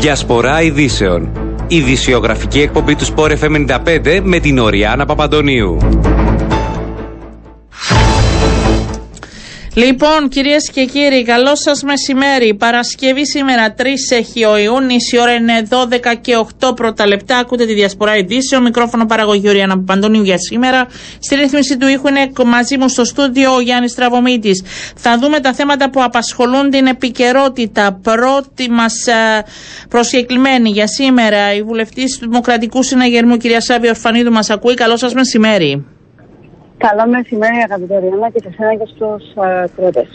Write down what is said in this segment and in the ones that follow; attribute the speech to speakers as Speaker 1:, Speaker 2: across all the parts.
Speaker 1: Διασπορά ειδήσεων. Ειδησιογραφική εκπομπή του Sport FM 95 με την Οριάνα Παπαντονίου.
Speaker 2: Λοιπόν, κυρίες και κύριοι, καλό σας μεσημέρι. Παρασκευή σήμερα 3 έχει ο Ιούνιο, η ώρα είναι 12 και 8 πρώτα λεπτά. Ακούτε τη διασπορά ειδήσεων. Μικρόφωνο παραγωγή Οριάνα Παπαντονίου για σήμερα. Στη ρύθμιση του ήχου είναι μαζί μου στο στούντιο ο Γιάννης Τραβομίτη. Θα δούμε τα θέματα που απασχολούν την επικαιρότητα. Πρώτη μας ε, προσκεκλημένη για σήμερα, η βουλευτής του Δημοκρατικού Συναγερμού, κυρία Σάβη Ορφανίδου, μας ακούει. Καλό σας μεσημέρι.
Speaker 3: Καλό μεσημέρι, αγαπητέ Ριάννα, και σε εσένα και στους ακροατές.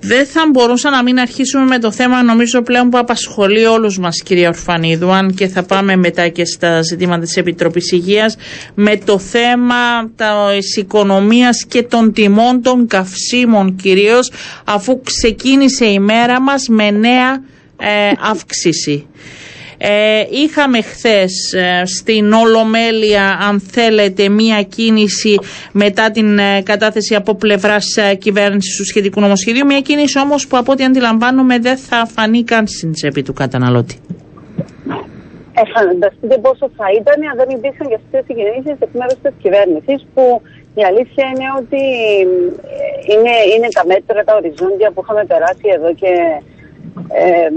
Speaker 2: Δεν θα μπορούσα να μην αρχίσουμε με το θέμα, νομίζω πλέον που απασχολεί όλους μας, κυρία Ορφανίδου, αν και θα πάμε μετά και στα ζητήματα της Επιτροπής Υγείας, με το θέμα της οικονομίας και των τιμών των καυσίμων, κυρίως αφού ξεκίνησε η μέρα μας με νέα ε, αύξηση. Ε, είχαμε χθες ε, στην Ολομέλεια, αν θέλετε, μία κίνηση μετά την ε, κατάθεση από πλευράς ε, κυβέρνησης του σχετικού νομοσχεδίου. Μία κίνηση όμως που από ό,τι αντιλαμβάνομαι δεν θα φανεί καν στην τσέπη του καταναλώτη.
Speaker 3: Ε, φανταστείτε πόσο θα ήταν αν δεν υπήρχαν και αυτές οι κινήσεις εκ μέρους της κυβέρνησης, που η αλήθεια είναι ότι είναι, είναι τα μέτρα, τα οριζόντια που είχαμε περάσει εδώ και ε,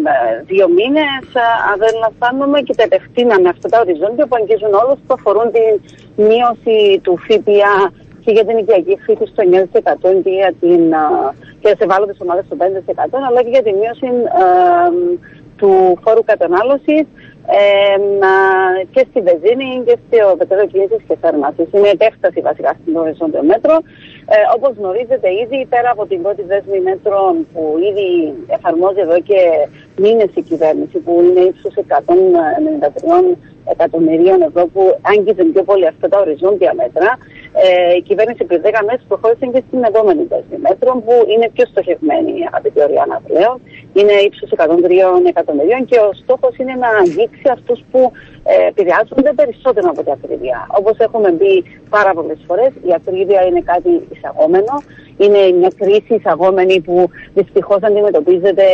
Speaker 3: δύο μήνες, αν δεν λαμβάνουμε, και τα επεκτείναμε αυτά τα οριζόντια που αγγίζουν όλους, που αφορούν τη μείωση του ΦΠΑ και για την οικιακή φύση στο 9% και για, την, και σε ευάλωτες ομάδες στο 5%, αλλά και για τη μείωση του φόρου κατανάλωσης ε, και στη βενζίνη και στο πετρέλαιο κίνηση και θέρμανση. Είναι επέκταση βασικά στην οριζόντιο μέτρο. Ε, Όπως γνωρίζετε, ήδη πέρα από την πρώτη δέσμη μέτρων που ήδη εφαρμόζει εδώ και μήνες η κυβέρνηση, που είναι ύψο 193 εκατομμυρίων ευρώ, που άγγιζαν πιο πολύ αυτά τα οριζόντια μέτρα, ε, η κυβέρνηση πριν 10 μέρε προχώρησε και στην επόμενη δέσμη μέτρων, που είναι πιο στοχευμένη, αγαπητή Οριάννα πλέον. Είναι ύψος 103 εκατομμυρίων και ο στόχος είναι να αγγίξει αυτούς που ε, επηρεάζονται περισσότερο από την ακρίβεια. Όπως έχουμε πει πάρα πολλές φορές, η ακρίβεια είναι κάτι εισαγόμενο. Είναι μια κρίση εισαγόμενη που δυστυχώς αντιμετωπίζεται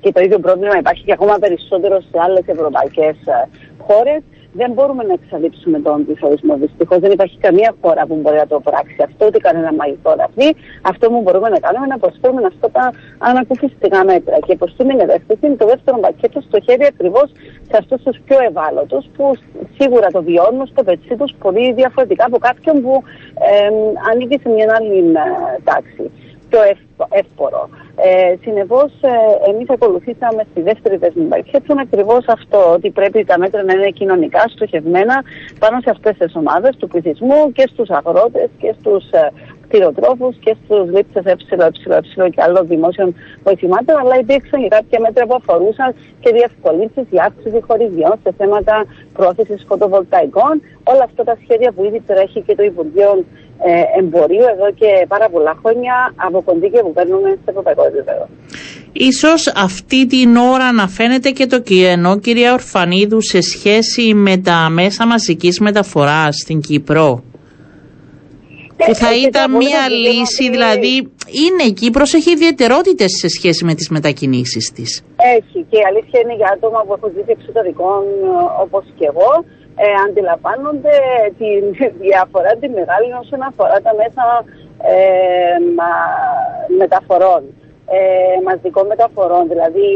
Speaker 3: και το ίδιο πρόβλημα υπάρχει και ακόμα περισσότερο σε άλλες ευρωπαϊκές ε, χώρες δεν μπορούμε να εξαλείψουμε τον πληθωρισμό. Δυστυχώς δεν υπάρχει καμία χώρα που μπορεί να το πράξει αυτό, ούτε κανένα μαγικό ραβδί. Αυτό που μπορούμε να κάνουμε είναι να προσφέρουμε αυτά τα ανακουφιστικά μέτρα. Και προς την ευαίσθηση, το δεύτερο πακέτο στοχεύει ακριβώς σε αυτούς τους πιο ευάλωτους, που σίγουρα το βιώνουν στο πετσί τους πολύ διαφορετικά από κάποιον που ε, ανήκει σε μια άλλη ε, τάξη πιο εύπορο. Ε, Συνεπώς, ε, εμείς ακολουθήσαμε στη δεύτερη δεσμή πακέτων ακριβώς αυτό, ότι πρέπει τα μέτρα να είναι κοινωνικά στοχευμένα πάνω σε αυτές τις ομάδες του πληθυσμού και στους αγρότες και στους ε, κτηροτρόφου και στους λήψτε ΕΕ και άλλων δημόσιων βοηθημάτων, αλλά υπήρξαν και κάποια μέτρα που αφορούσαν και διευκολύνσεις για αύξηση χωριδιών σε θέματα πρόθεση φωτοβολταϊκών. Όλα αυτά τα σχέδια που ήδη τρέχει και το Υπουργείο ε, εμπορίου εδώ και πάρα πολλά χρόνια από κονδύλια που παίρνουμε σε ευρωπαϊκό επίπεδο.
Speaker 2: Ίσως αυτή την ώρα να φαίνεται και το κενό, κυρία Ορφανίδου, σε σχέση με τα μέσα μαζικής μεταφοράς στην Κύπρο. Ε, που θα ήταν μια λύση, δηλαδή είναι η Κύπρος, έχει ιδιαιτερότητες σε σχέση με τις μετακινήσεις της.
Speaker 3: Έχει και η αλήθεια είναι για άτομα που έχουν ζήσει εξωτερικών όπως και εγώ ε, αντιλαμβάνονται τη διαφορά τη μεγάλη όσον αφορά τα μέσα ε, μα, μεταφορών, ε, μαζικών μεταφορών. Δηλαδή,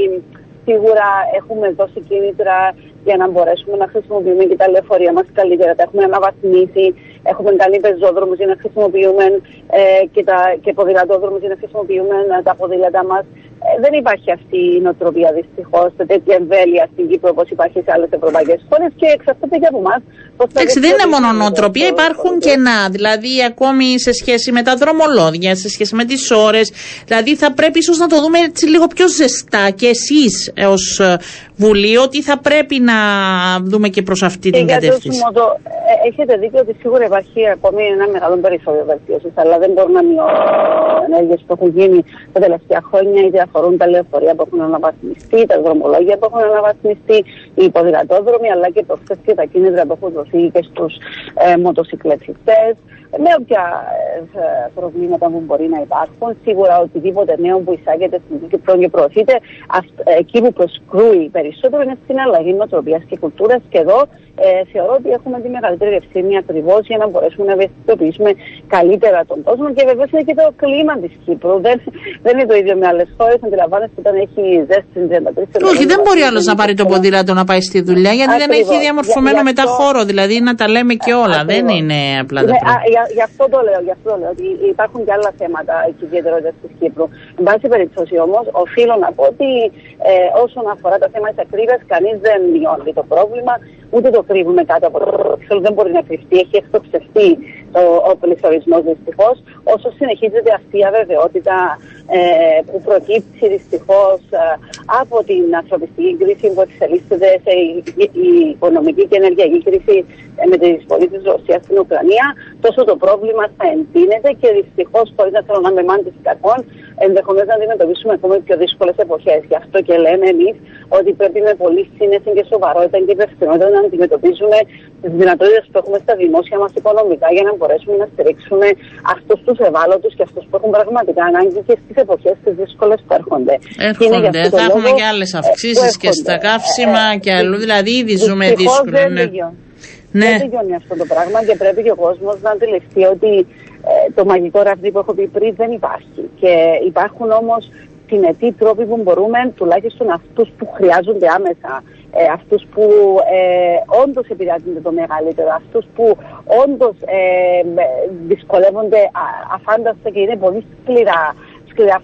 Speaker 3: σίγουρα έχουμε δώσει κίνητρα για να μπορέσουμε να χρησιμοποιούμε και τα λεωφορεία μας καλύτερα. Τα έχουμε αναβαθμίσει, έχουμε κάνει πεζόδρομους για να χρησιμοποιούμε ε, και, τα, και ποδηλατόδρομους για να χρησιμοποιούμε τα ποδήλατα μας. Ε, δεν υπάρχει αυτή η νοοτροπία δυστυχώς σε τέτοια εμβέλεια στην Κύπρο όπως υπάρχει σε άλλες ευρωπαϊκές χώρες και εξαρτάται και από εμάς.
Speaker 2: Εντάξει, δεν είναι μόνο νοοτροπία, υπάρχουν και να. Δηλαδή, ακόμη σε σχέση με τα δρομολόγια, σε σχέση με τις ώρες. Δηλαδή, θα πρέπει ίσως να το δούμε έτσι λίγο πιο ζεστά και εσείς ως ε, Βουλή, ότι θα πρέπει να δούμε και προς αυτή την κατεύθυνση.
Speaker 3: Ε, έχετε δίκιο ότι σίγουρα υπάρχει ακόμη ένα μεγάλο περιθώριο βελτίωσης, αλλά δεν μπορούν να μειώσουν ενέργειες που έχουν γίνει τα τελευταία χρόνια, είτε αφορούν τα λεωφορεία που έχουν αναβαθμιστεί, τα δρομολόγια που έχουν αναβαθμιστεί, οι υποδηλατόδρομοι, αλλά και προχθέ και τα κίνητρα που έχουν δοθεί και στους ε, μοτοσυκλετιστές με όποια ε, προβλήματα που μπορεί να υπάρχουν. Σίγουρα οτιδήποτε νέο που εισάγεται στην Κύπρο και προωθείται, εκεί που προσκρούει περισσότερο είναι στην αλλαγή νοοτροπίας και κουλτούρας. Και εδώ ε, θεωρώ ότι έχουμε τη μεγαλύτερη ευθύνη ακριβώς για να μπορέσουμε να ευαισθητοποιήσουμε καλύτερα τον κόσμο. Και βεβαίως είναι και το κλίμα της Κύπρου. Δεν, δεν είναι το ίδιο με άλλες χώρες. Αντιλαμβάνεστε όταν έχει ζέστη 33
Speaker 2: Όχι, δεν μπορεί άλλος να πάρει το ποδήλατο να πάει στη δουλειά γιατί δεν έχει διαμορφωμένο μετά χώρο. Δηλαδή να τα λέμε και όλα. Δεν είναι απλά τα πράγματα
Speaker 3: γι' αυτό το λέω, γι' αυτό το λέω, ότι υπάρχουν και άλλα θέματα και ιδιαιτερότητε της Κύπρου. Εν πάση περιπτώσει όμως, οφείλω να πω ότι ε, όσον αφορά τα θέματα της ακρίβειας, κανείς δεν μειώνει το πρόβλημα, ούτε το κρύβουμε κάτω από το δεν μπορεί να κρυφτεί, έχει to see. Ο, ο πληθωρισμός δυστυχώς. Όσο συνεχίζεται αυτή η αβεβαιότητα ε, που προκύπτει δυστυχώς ε, από την ανθρωπιστική κρίση που εξελίσσεται σε η, η οικονομική και ενεργειακή κρίση ε, με τη εισβολή τη Ρωσίας στην Ουκρανία, τόσο το πρόβλημα θα εντείνεται και δυστυχώς, χωρίς να θέλω να είμαι μάντη κακών, ενδεχομένως να αντιμετωπίσουμε ακόμα πιο δύσκολες εποχές. Γι' αυτό και λέμε εμείς ότι πρέπει με πολύ σύνεση και σοβαρότητα και υπευθυνότητα να αντιμετωπίζουμε τις δυνατότητες που έχουμε στα δημόσια μας οικονομικά για να μπορέσουμε να στηρίξουμε αυτούς τους ευάλωτους και αυτούς που έχουν πραγματικά ανάγκη και στις εποχές τις δύσκολες που έρχονται.
Speaker 2: Έρχονται. Θα έχουμε και άλλες αυξήσεις και στα καύσιμα και αλλού. Δηλαδή ήδη ζούμε δύσκολα. Ναι.
Speaker 3: Ναι. Δεν τελειώνει αυτό το πράγμα και πρέπει και ο κόσμος να αντιληφθεί ότι ε, το μαγικό ραβδί που έχω πει πριν δεν υπάρχει. Και υπάρχουν όμως συνετοί τρόποι που μπορούμε τουλάχιστον αυτούς που χρειάζονται άμεσα, ε, αυτούς που ε, όντως επηρεάζονται το μεγαλύτερο, αυτούς που όντως ε, δυσκολεύονται αφάνταστα και είναι πολύ σκληρά σκληρά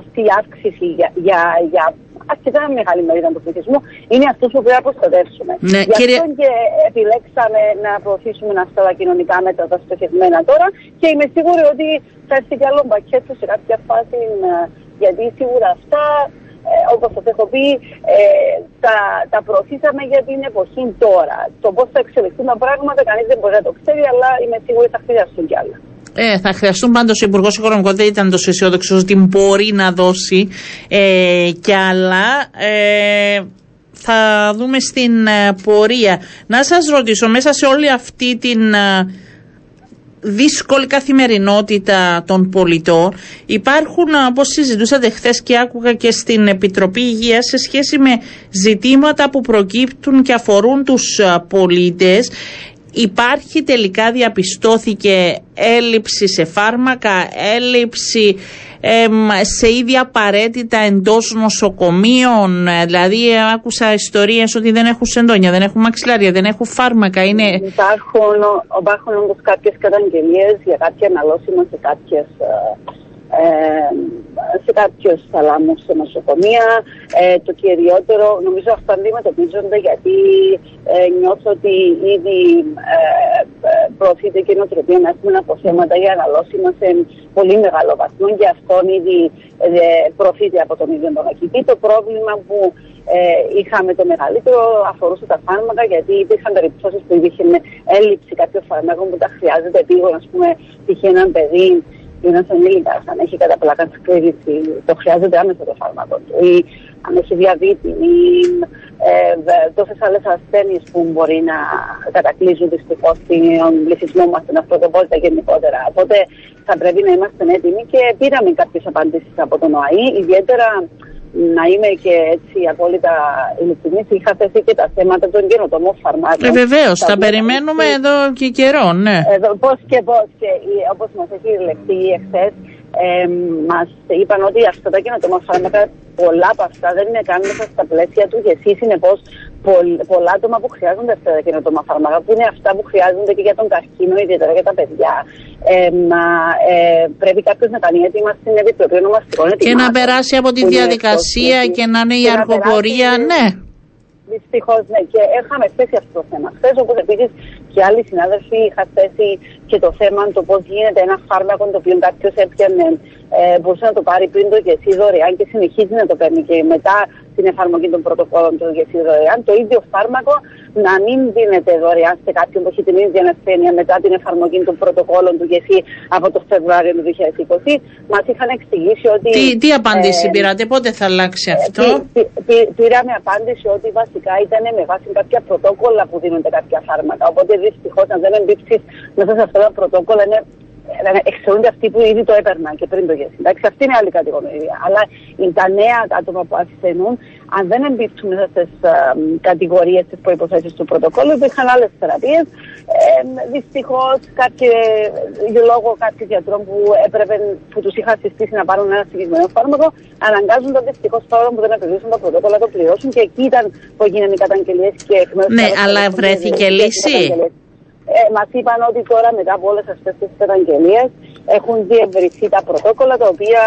Speaker 3: αυτή η αύξηση για, για, για αρκετά μεγάλη μερίδα του πληθυσμού, είναι αυτούς που πρέπει να προστατεύσουμε.
Speaker 2: Ναι,
Speaker 3: Γι' αυτό και επιλέξαμε να προωθήσουμε αυτά τα κοινωνικά μέτρα τα στοχευμένα τώρα και είμαι σίγουρη ότι θα έρθει κι άλλο μπακέτο σε κάποια φάση, ε, γιατί σίγουρα αυτά ε, όπως σας έχω πει, ε, τα, τα προωθήσαμε για την εποχή τώρα. Το πώς θα εξελιχθούν τα πράγματα κανείς δεν μπορεί να το ξέρει, αλλά είμαι σίγουρη θα χρειαστούν κι άλλα.
Speaker 2: Ε, θα χρειαστούν πάντως ο Υπουργός Οικονομικών δεν ήταν τόσο αισιόδοξος ότι μπορεί να δώσει ε, κι άλλα. Ε, θα δούμε στην ε, πορεία. Να σας ρωτήσω, μέσα σε όλη αυτή την ε, δύσκολη καθημερινότητα των πολιτών. Υπάρχουν, όπως συζητούσατε χθες και άκουγα και στην Επιτροπή Υγείας, σε σχέση με ζητήματα που προκύπτουν και αφορούν τους πολίτες Υπάρχει τελικά διαπιστώθηκε έλλειψη σε φάρμακα, έλλειψη σε ήδη απαραίτητα εντός νοσοκομείων. Δηλαδή άκουσα ιστορίες ότι δεν έχουν σεντόνια, δεν έχουν μαξιλάρια, δεν έχουν φάρμακα. Είναι...
Speaker 3: Υπάρχουν, υπάρχουν όντως κάποιες καταγγελίες για κάποια αναλώσιμα σε κάποιες ε, ε, σε κάποιου θαλάμου σε νοσοκομεία. Ε, το κυριότερο, νομίζω αυτά αντιμετωπίζονται γιατί ε, νιώθω ότι ήδη ε, προωθείται και η νοοτροπία να έχουμε αποθέματα για αναλώσιμα σε πολύ μεγάλο βαθμό και αυτό ήδη ε, προωθείται από τον ίδιο τον ακητή. Το πρόβλημα που ε, είχαμε το μεγαλύτερο αφορούσε τα φάρμακα γιατί υπήρχαν περιπτώσεις που υπήρχε έλλειψη κάποιων φαρμάκων που τα χρειάζεται επίγον, ας πούμε, είχε έναν παιδί ένα ενήλικα, αν έχει κατά πλάκα σκλήρηση, το χρειάζεται άμεσα το φάρμακο του, ή αν έχει διαβήτη, ή ε, τόσες άλλες ασθένειες που μπορεί να κατακλείζουν δυστυχώς τον πληθυσμό μας στην αυτοδοπότητα γενικότερα. Οπότε θα πρέπει να είμαστε έτοιμοι και πήραμε κάποιες απαντήσεις από τον ΟΑΗ, ιδιαίτερα να είμαι και έτσι απόλυτα ειλικρινής, είχα θέσει και τα θέματα των καινοτομών φαρμάκων.
Speaker 2: Ε, Βεβαίως, τα, περιμένουμε εδώ και καιρό, ναι.
Speaker 3: πώς και πώς. Και όπως μας έχει λεχθεί εχθές, ε, μας είπαν ότι αυτά τα καινοτόμα φάρμακα, πολλά από αυτά δεν είναι καν μέσα στα πλαίσια του και εσύ συνεπώς πολλά άτομα που χρειάζονται αυτά τα καινοτόμα φάρμακα, που είναι αυτά που χρειάζονται και για τον καρκίνο, ιδιαίτερα για τα παιδιά. Ε, να, ε, πρέπει κάποιος να κάνει έτοιμα στην Επιτροπή Ονομαστικών
Speaker 2: Και να περάσει από τη διαδικασία και να είναι η αργοπορία, ναι.
Speaker 3: Δυστυχώς, ναι. Και είχαμε θέσει αυτό το θέμα χθες, όπω επίση και άλλοι συνάδελφοι είχαν θέσει και το θέμα το πώς γίνεται ένα φάρμακο το οποίο κάποιος έπιανε, ε, μπορούσε να το πάρει πριν το γεσί δωρεάν και συνεχίζει να το παίρνει και μετά την εφαρμογή των πρωτοκόλων του γεσί δωρεάν. Το ίδιο φάρμακο να μην δίνεται δωρεάν σε κάποιον που έχει την ίδια ασθένεια μετά την εφαρμογή των πρωτοκόλων του ΓΕΣΥ από το Φεβρουάριο του 2020. Μας είχαν εξηγήσει ότι.
Speaker 2: Τι, τι απάντηση ε, πήρατε, πότε θα αλλάξει αυτό;
Speaker 3: Πή, πή, πήραμε απάντηση ότι βασικά ήταν με βάση κάποια πρωτόκολλα που δίνονται κάποια φάρμακα. Οπότε δυστυχώς, αν δεν εμπίψει μέσα σε αυτά τα πρωτόκολλα, είναι εξαιρούνται αυτοί που ήδη το έπαιρναν και πριν το γέσι. Εντάξει, αυτή είναι άλλη κατηγορία. Αλλά τα νέα άτομα που ασθενούν, αν δεν εμπίπτουν μέσα στι κατηγορίες της προποθέσει του πρωτοκόλλου, υπήρχαν άλλες θεραπείες. Ε, Δυστυχώς, λόγω κάποιων γιατρών που έπρεπε, που τους είχα συστήσει να πάρουν ένα συγκεκριμένο φάρμακο, αναγκάζονταν δυστυχώς παρόλο που δεν επιδούσαν τα πρωτόκολλα να το πληρώσουν και εκεί ήταν που έγιναν οι καταγγελίες και εκ μέρου
Speaker 2: Ναι, αλλά βρέθηκε λύση;
Speaker 3: Ε, Μας είπαν ότι τώρα μετά από όλες αυτές τις καταγγελίες έχουν διευρυνθεί τα πρωτόκολλα, τα οποία,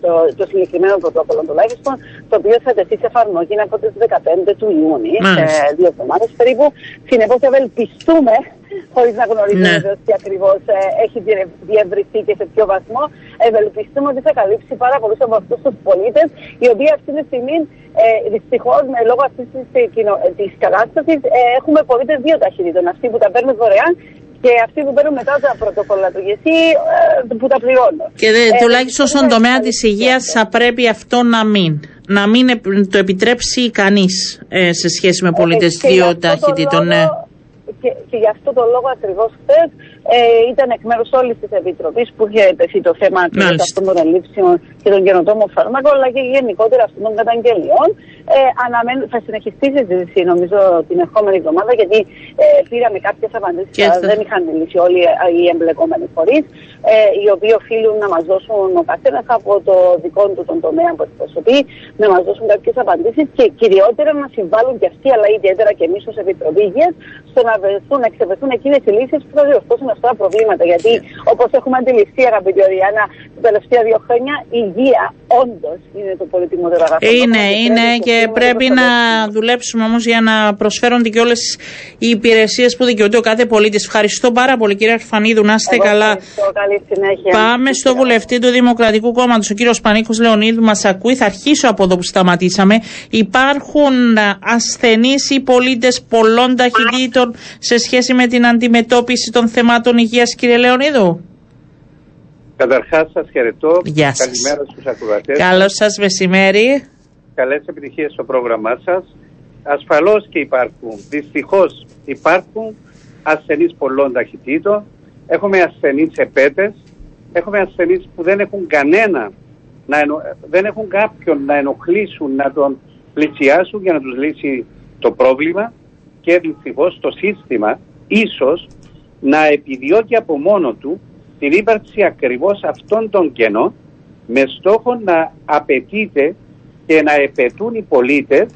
Speaker 3: το, το συγκεκριμένο πρωτόκολλο τουλάχιστον, το οποίο θα τεθεί σε εφαρμογή από τις 15 του Ιούνιου, σε δύο εβδομάδες περίπου. Συνεπώς, ευελπιστούμε χωρίς να γνωρίζουμε ναι. τι ακριβώς ε, έχει διευρυθεί και σε ποιο βαθμό, ευελπιστούμε ότι θα καλύψει πάρα πολλούς από αυτούς τους πολίτες, οι οποίοι αυτή τη στιγμή ε, δυστυχώς λόγω αυτής της κατάστασης ε, έχουμε πολίτες δύο ταχυτήτων. Αυτοί που τα παίρνουν δωρεάν και αυτοί που παίρνουν μετά τα πρωτόκολλα του ΓΕΣΥ ε, που τα πληρώνουν.
Speaker 2: Και δε, ε, τουλάχιστον στον τομέα της υγείας θα πρέπει αυτό να μην. Να μην το επιτρέψει κανείς ε, σε σχέση με πολίτε δύο ταχυτήτων. Ναι
Speaker 3: και, και γι' αυτό το λόγο ακριβώς χθες ε, ήταν εκ μέρους όλης της Επιτροπής που είχε τεθεί το θέμα αυτών των ελλείψεων και των καινοτόμων φάρμακων, αλλά και γενικότερα αυτών των καταγγελιών. Ε, αναμένω, θα συνεχιστεί η συζήτηση νομίζω την ερχόμενη εβδομάδα, γιατί ε, πήραμε κάποιες απαντήσεις που δεν είχαν μιλήσει όλοι οι εμπλεκόμενοι φορείς, ε, οι οποίοι οφείλουν να μας δώσουν ο καθένας από το δικό του τον τομέα που εκπροσωπεί, να μας δώσουν κάποιες απαντήσεις και κυριότερα να συμβάλλουν και αυτοί, αλλά ιδιαίτερα και εμείς ως Επιτροπή Υγείας, στο να βρεθούν, να εξευρεθούν εκείνες οι λύσεις που θα διορθώσουν αυτά τα προβλήματα. Γιατί όπως έχουμε αντιληφθεί, αγαπητή Οριάννα, τα τελευταία δύο χρόνια η υγεία όντως είναι το πολύτιμότερο αγαθό.
Speaker 2: Είναι, είναι και πρέπει να δουλέψουμε όμως για να προσφέρονται και όλες οι υπηρεσίες που δικαιούται ο κάθε πολίτης. Ευχαριστώ πάρα πολύ, κύριε Αρφανίδου, να είστε καλά.
Speaker 3: Καλή συνέχεια.
Speaker 2: Πάμε στο βουλευτή του Δημοκρατικού Κόμματος, ο κύριος Πανίκος Λεωνίδου, μας ακούει. Θα αρχίσω από εδώ που σταματήσαμε. Υπάρχουν ασθενείς ή πολίτες πολλών ταχυτήτων σε σχέση με την αντιμετώπιση των θεμάτων υγείας, κύριε Λεωνίδου;
Speaker 4: Καταρχάς, σας χαιρετώ.
Speaker 2: Γεια σας.
Speaker 4: Καλημέρα στους ακροατές.
Speaker 2: Καλό σας μεσημέρι.
Speaker 4: Καλές επιτυχίες στο πρόγραμμά σας. Ασφαλώς και υπάρχουν. Δυστυχώς υπάρχουν ασθενείς πολλών ταχυτήτων. Έχουμε ασθενείς επέτε. Έχουμε ασθενείς που δεν έχουν κανένα, να ενο... δεν έχουν κάποιον να ενοχλήσουν, να τον πλησιάσουν για να τους λύσει το πρόβλημα και δυστυχώς το σύστημα ίσως να επιδιώκει από μόνο του την ύπαρξη ακριβώς αυτών των κενών με στόχο να απαιτείται και να επαιτούν οι πολίτες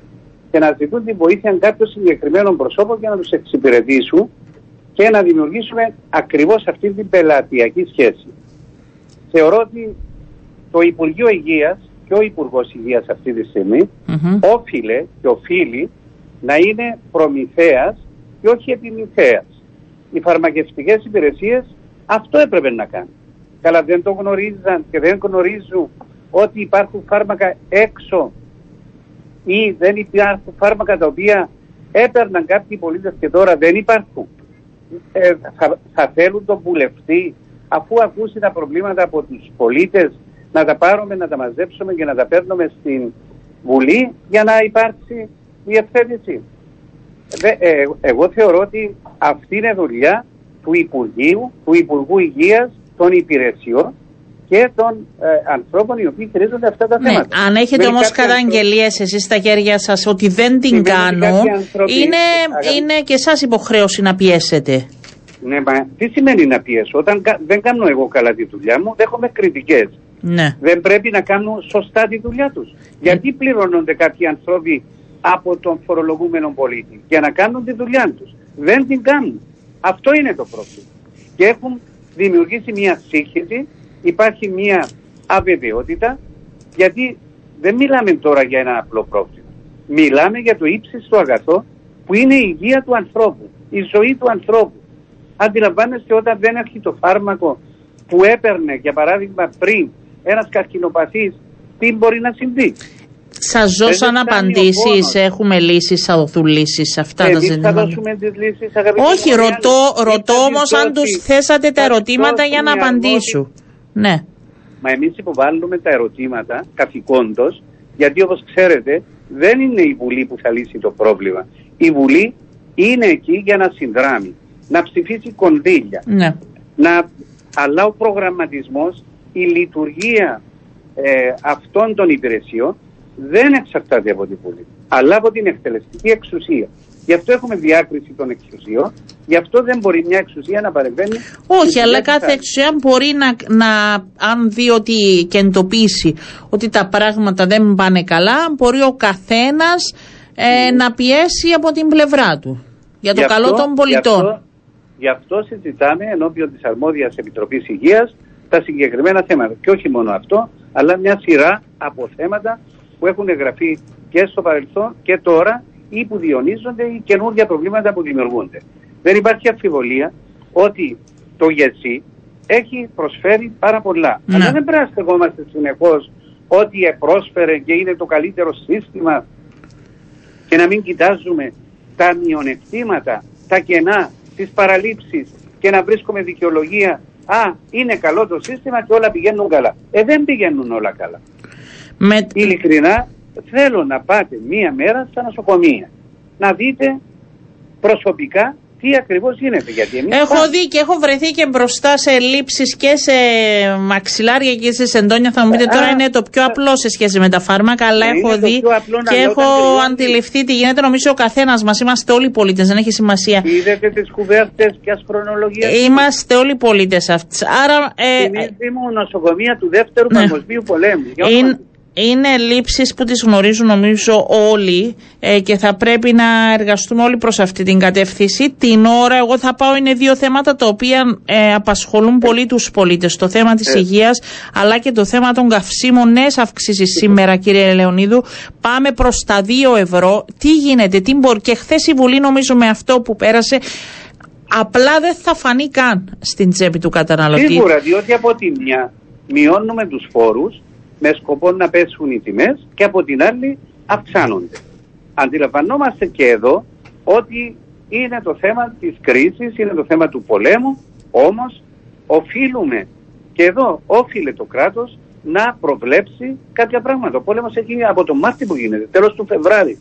Speaker 4: και να ζητούν την βοήθεια κάποιων συγκεκριμένων προσώπων για να τους εξυπηρετήσουν και να δημιουργήσουμε ακριβώς αυτή την πελατειακή σχέση. Θεωρώ ότι το Υπουργείο Υγείας και ο Υπουργός Υγείας αυτή τη στιγμή mm-hmm. όφιλε και οφείλει να είναι προμηθέας και όχι επιμηθέας. Οι φαρμακευτικές υπηρεσίες αυτό έπρεπε να κάνει. Καλά δεν το γνωρίζαν και δεν γνωρίζουν ότι υπάρχουν φάρμακα έξω ή δεν υπάρχουν φάρμακα τα οποία έπαιρναν κάποιοι πολίτες και τώρα δεν υπάρχουν. Ε, θα, θα θέλουν τον βουλευτή αφού ακούσει τα προβλήματα από τους πολίτες να τα πάρουμε, να τα μαζέψουμε και να τα παίρνουμε στην Βουλή για να υπάρξει διευθέτηση. Ε, εγώ θεωρώ ότι αυτή είναι δουλειά του Υπουργείου, του Υπουργού Υγείας, των υπηρεσιών και των ε, ανθρώπων οι οποίοι χρειάζονται αυτά τα ναι, θέματα.
Speaker 2: Αν έχετε όμως καταγγελίες εσείς στα χέρια σας ότι δεν την κάνουν, είναι, είναι και εσάς υποχρέωση να πιέσετε.
Speaker 4: Ναι, μα τι σημαίνει να πιέσω; Όταν δεν κάνω εγώ καλά τη δουλειά μου, δέχομαι κριτικές.
Speaker 2: Ναι.
Speaker 4: Δεν πρέπει να κάνουν σωστά τη δουλειά τους. Γιατί πληρώνονται κάποιοι άνθρωποι από τον φορολογούμενο πολίτη; Για να κάνουν τη δουλειά τους. Δεν την κάνουν. Αυτό είναι το πρόβλημα. Και έχουν δημιουργήσει μια σύγχυση, υπάρχει μια αβεβαιότητα, γιατί δεν μιλάμε τώρα για ένα απλό πρόβλημα. Μιλάμε για το ύψιστο αγαθό που είναι η υγεία του ανθρώπου, η ζωή του ανθρώπου. Αντιλαμβάνεστε όταν δεν έχει το φάρμακο που έπαιρνε, για παράδειγμα, πριν ένας καρκινοπαθής, τι μπορεί να συμβεί;
Speaker 2: Σας δώσαν απαντήσεις, έχουμε λύσεις, θα δοθούν λύσεις σε αυτά
Speaker 4: Εμείς
Speaker 2: τα ζητήματα.
Speaker 4: θα δώσουμε τις λύσεις, αγαπητοί
Speaker 2: Όχι,
Speaker 4: μου,
Speaker 2: ρωτώ,
Speaker 4: Ριάννη.
Speaker 2: ρωτώ
Speaker 4: Ήταν
Speaker 2: όμως αν τους
Speaker 4: δώσει-
Speaker 2: θέσατε τα
Speaker 4: θα
Speaker 2: ερωτήματα για να
Speaker 4: δώσουν οι
Speaker 2: απαντήσουν. Ναι.
Speaker 4: Μα εμείς υποβάλλουμε τα ερωτήματα καθηκόντως, γιατί όπως ξέρετε δεν είναι η Βουλή που θα λύσει το πρόβλημα. Η Βουλή είναι εκεί για να συνδράμει, να ψηφίσει κονδύλια,
Speaker 2: ναι.
Speaker 4: να, αλλά ο προγραμματισμός, η λειτουργία ε, αυτών των υπηρεσιών δεν εξαρτάται από τη Βουλή, αλλά από την εκτελεστική εξουσία. Γι' αυτό έχουμε διάκριση των εξουσιών, γι' αυτό δεν μπορεί μια εξουσία να παρεμβαίνει.
Speaker 2: Όχι,
Speaker 4: στη
Speaker 2: αλλά
Speaker 4: δουλειά της
Speaker 2: κάθε
Speaker 4: άλλης.
Speaker 2: εξουσία μπορεί να, να, αν δει ότι και εντοπίσει ότι τα πράγματα δεν πάνε καλά, μπορεί ο καθένας ε, να πιέσει από την πλευρά του. Για το
Speaker 4: Γι'
Speaker 2: καλό
Speaker 4: αυτό-
Speaker 2: των
Speaker 4: Γι
Speaker 2: πολιτών.
Speaker 4: αυτό, γι' αυτό συζητάμε ενώπιον της αρμόδιας Επιτροπής Υγείας τα συγκεκριμένα θέματα. Και όχι μόνο αυτό, αλλά μια σειρά από θέματα που έχουν εγγραφεί και στο παρελθόν και τώρα ή που διονύζονται ή καινούργια προβλήματα που δημιουργούνται. Δεν υπάρχει αμφιβολία ότι το ΓΕΣΥ έχει προσφέρει πάρα πολλά.
Speaker 2: Ναι.
Speaker 4: Αλλά δεν πρέπει να στεγόμαστε συνεχώς ότι πρόσφερε και είναι το καλύτερο σύστημα και να μην κοιτάζουμε τα μειονεκτήματα, τα κενά, τις παραλήψεις και να βρίσκουμε δικαιολογία «Α, είναι καλό το σύστημα και όλα πηγαίνουν καλά». Ε, δεν πηγαίνουν όλα καλά.
Speaker 2: Με,
Speaker 4: Ειλικρινά θέλω να πάτε μία μέρα στα νοσοκομεία. Να δείτε προσωπικά τι ακριβώς γίνεται. Γιατί εμείς
Speaker 2: Έχω
Speaker 4: πάμε.
Speaker 2: δει και έχω βρεθεί και μπροστά σε λήψεις και σε μαξιλάρια και σε σεντόνια. Θα μου πείτε
Speaker 4: Α,
Speaker 2: τώρα είναι το πιο απλό σε σχέση με τα φάρμακα, αλλά
Speaker 4: Ναι,
Speaker 2: έχω
Speaker 4: είναι το
Speaker 2: δει
Speaker 4: πιο απλό,
Speaker 2: και
Speaker 4: αλλά
Speaker 2: έχω
Speaker 4: όταν τελειώνει-
Speaker 2: αντιληφθεί τι γίνεται. Νομίζω ο καθένας μας είμαστε όλοι πολίτες, δεν έχει σημασία.
Speaker 4: Είδατε τις κουβέρτες ποιας χρονολογίας.
Speaker 2: Είμαστε όλοι πολίτες αυτοί. Άρα ε,
Speaker 4: Θυμίζει μου νοσοκομεία του δεύτερου
Speaker 2: Ναι.
Speaker 4: παγκοσμίου πολέμου. Για όνομα
Speaker 2: είναι,
Speaker 4: του.
Speaker 2: είναι λήψεις που τις γνωρίζουν νομίζω όλοι ε, και θα πρέπει να εργαστούμε όλοι προς αυτή την κατεύθυνση. Την ώρα εγώ θα πάω είναι δύο θέματα τα οποία ε, απασχολούν πολύ τους πολίτες. Το θέμα της
Speaker 4: Ε.
Speaker 2: υγείας αλλά και το θέμα των καυσίμων. Νέες αυξήσεις σήμερα κύριε Λεωνίδου. Πάμε προς τα 2 ευρώ. Τι γίνεται, τι μπορεί. Και χθες η Βουλή νομίζω με αυτό που πέρασε απλά δεν θα φανεί καν στην τσέπη του καταναλωτή.
Speaker 4: Σίγουρα, διότι από τη μια μειώνουμε τους φόρους με σκοπό να πέσουν οι τιμές και από την άλλη αυξάνονται. Αντιλαμβανόμαστε και εδώ ότι είναι το θέμα της κρίσης, είναι το θέμα του πολέμου, όμως οφείλουμε και εδώ όφιλε το κράτος να προβλέψει κάποια πράγματα. Ο πόλεμος έχει από τον Μάρτιο που γίνεται, τέλος του Φεβράρι.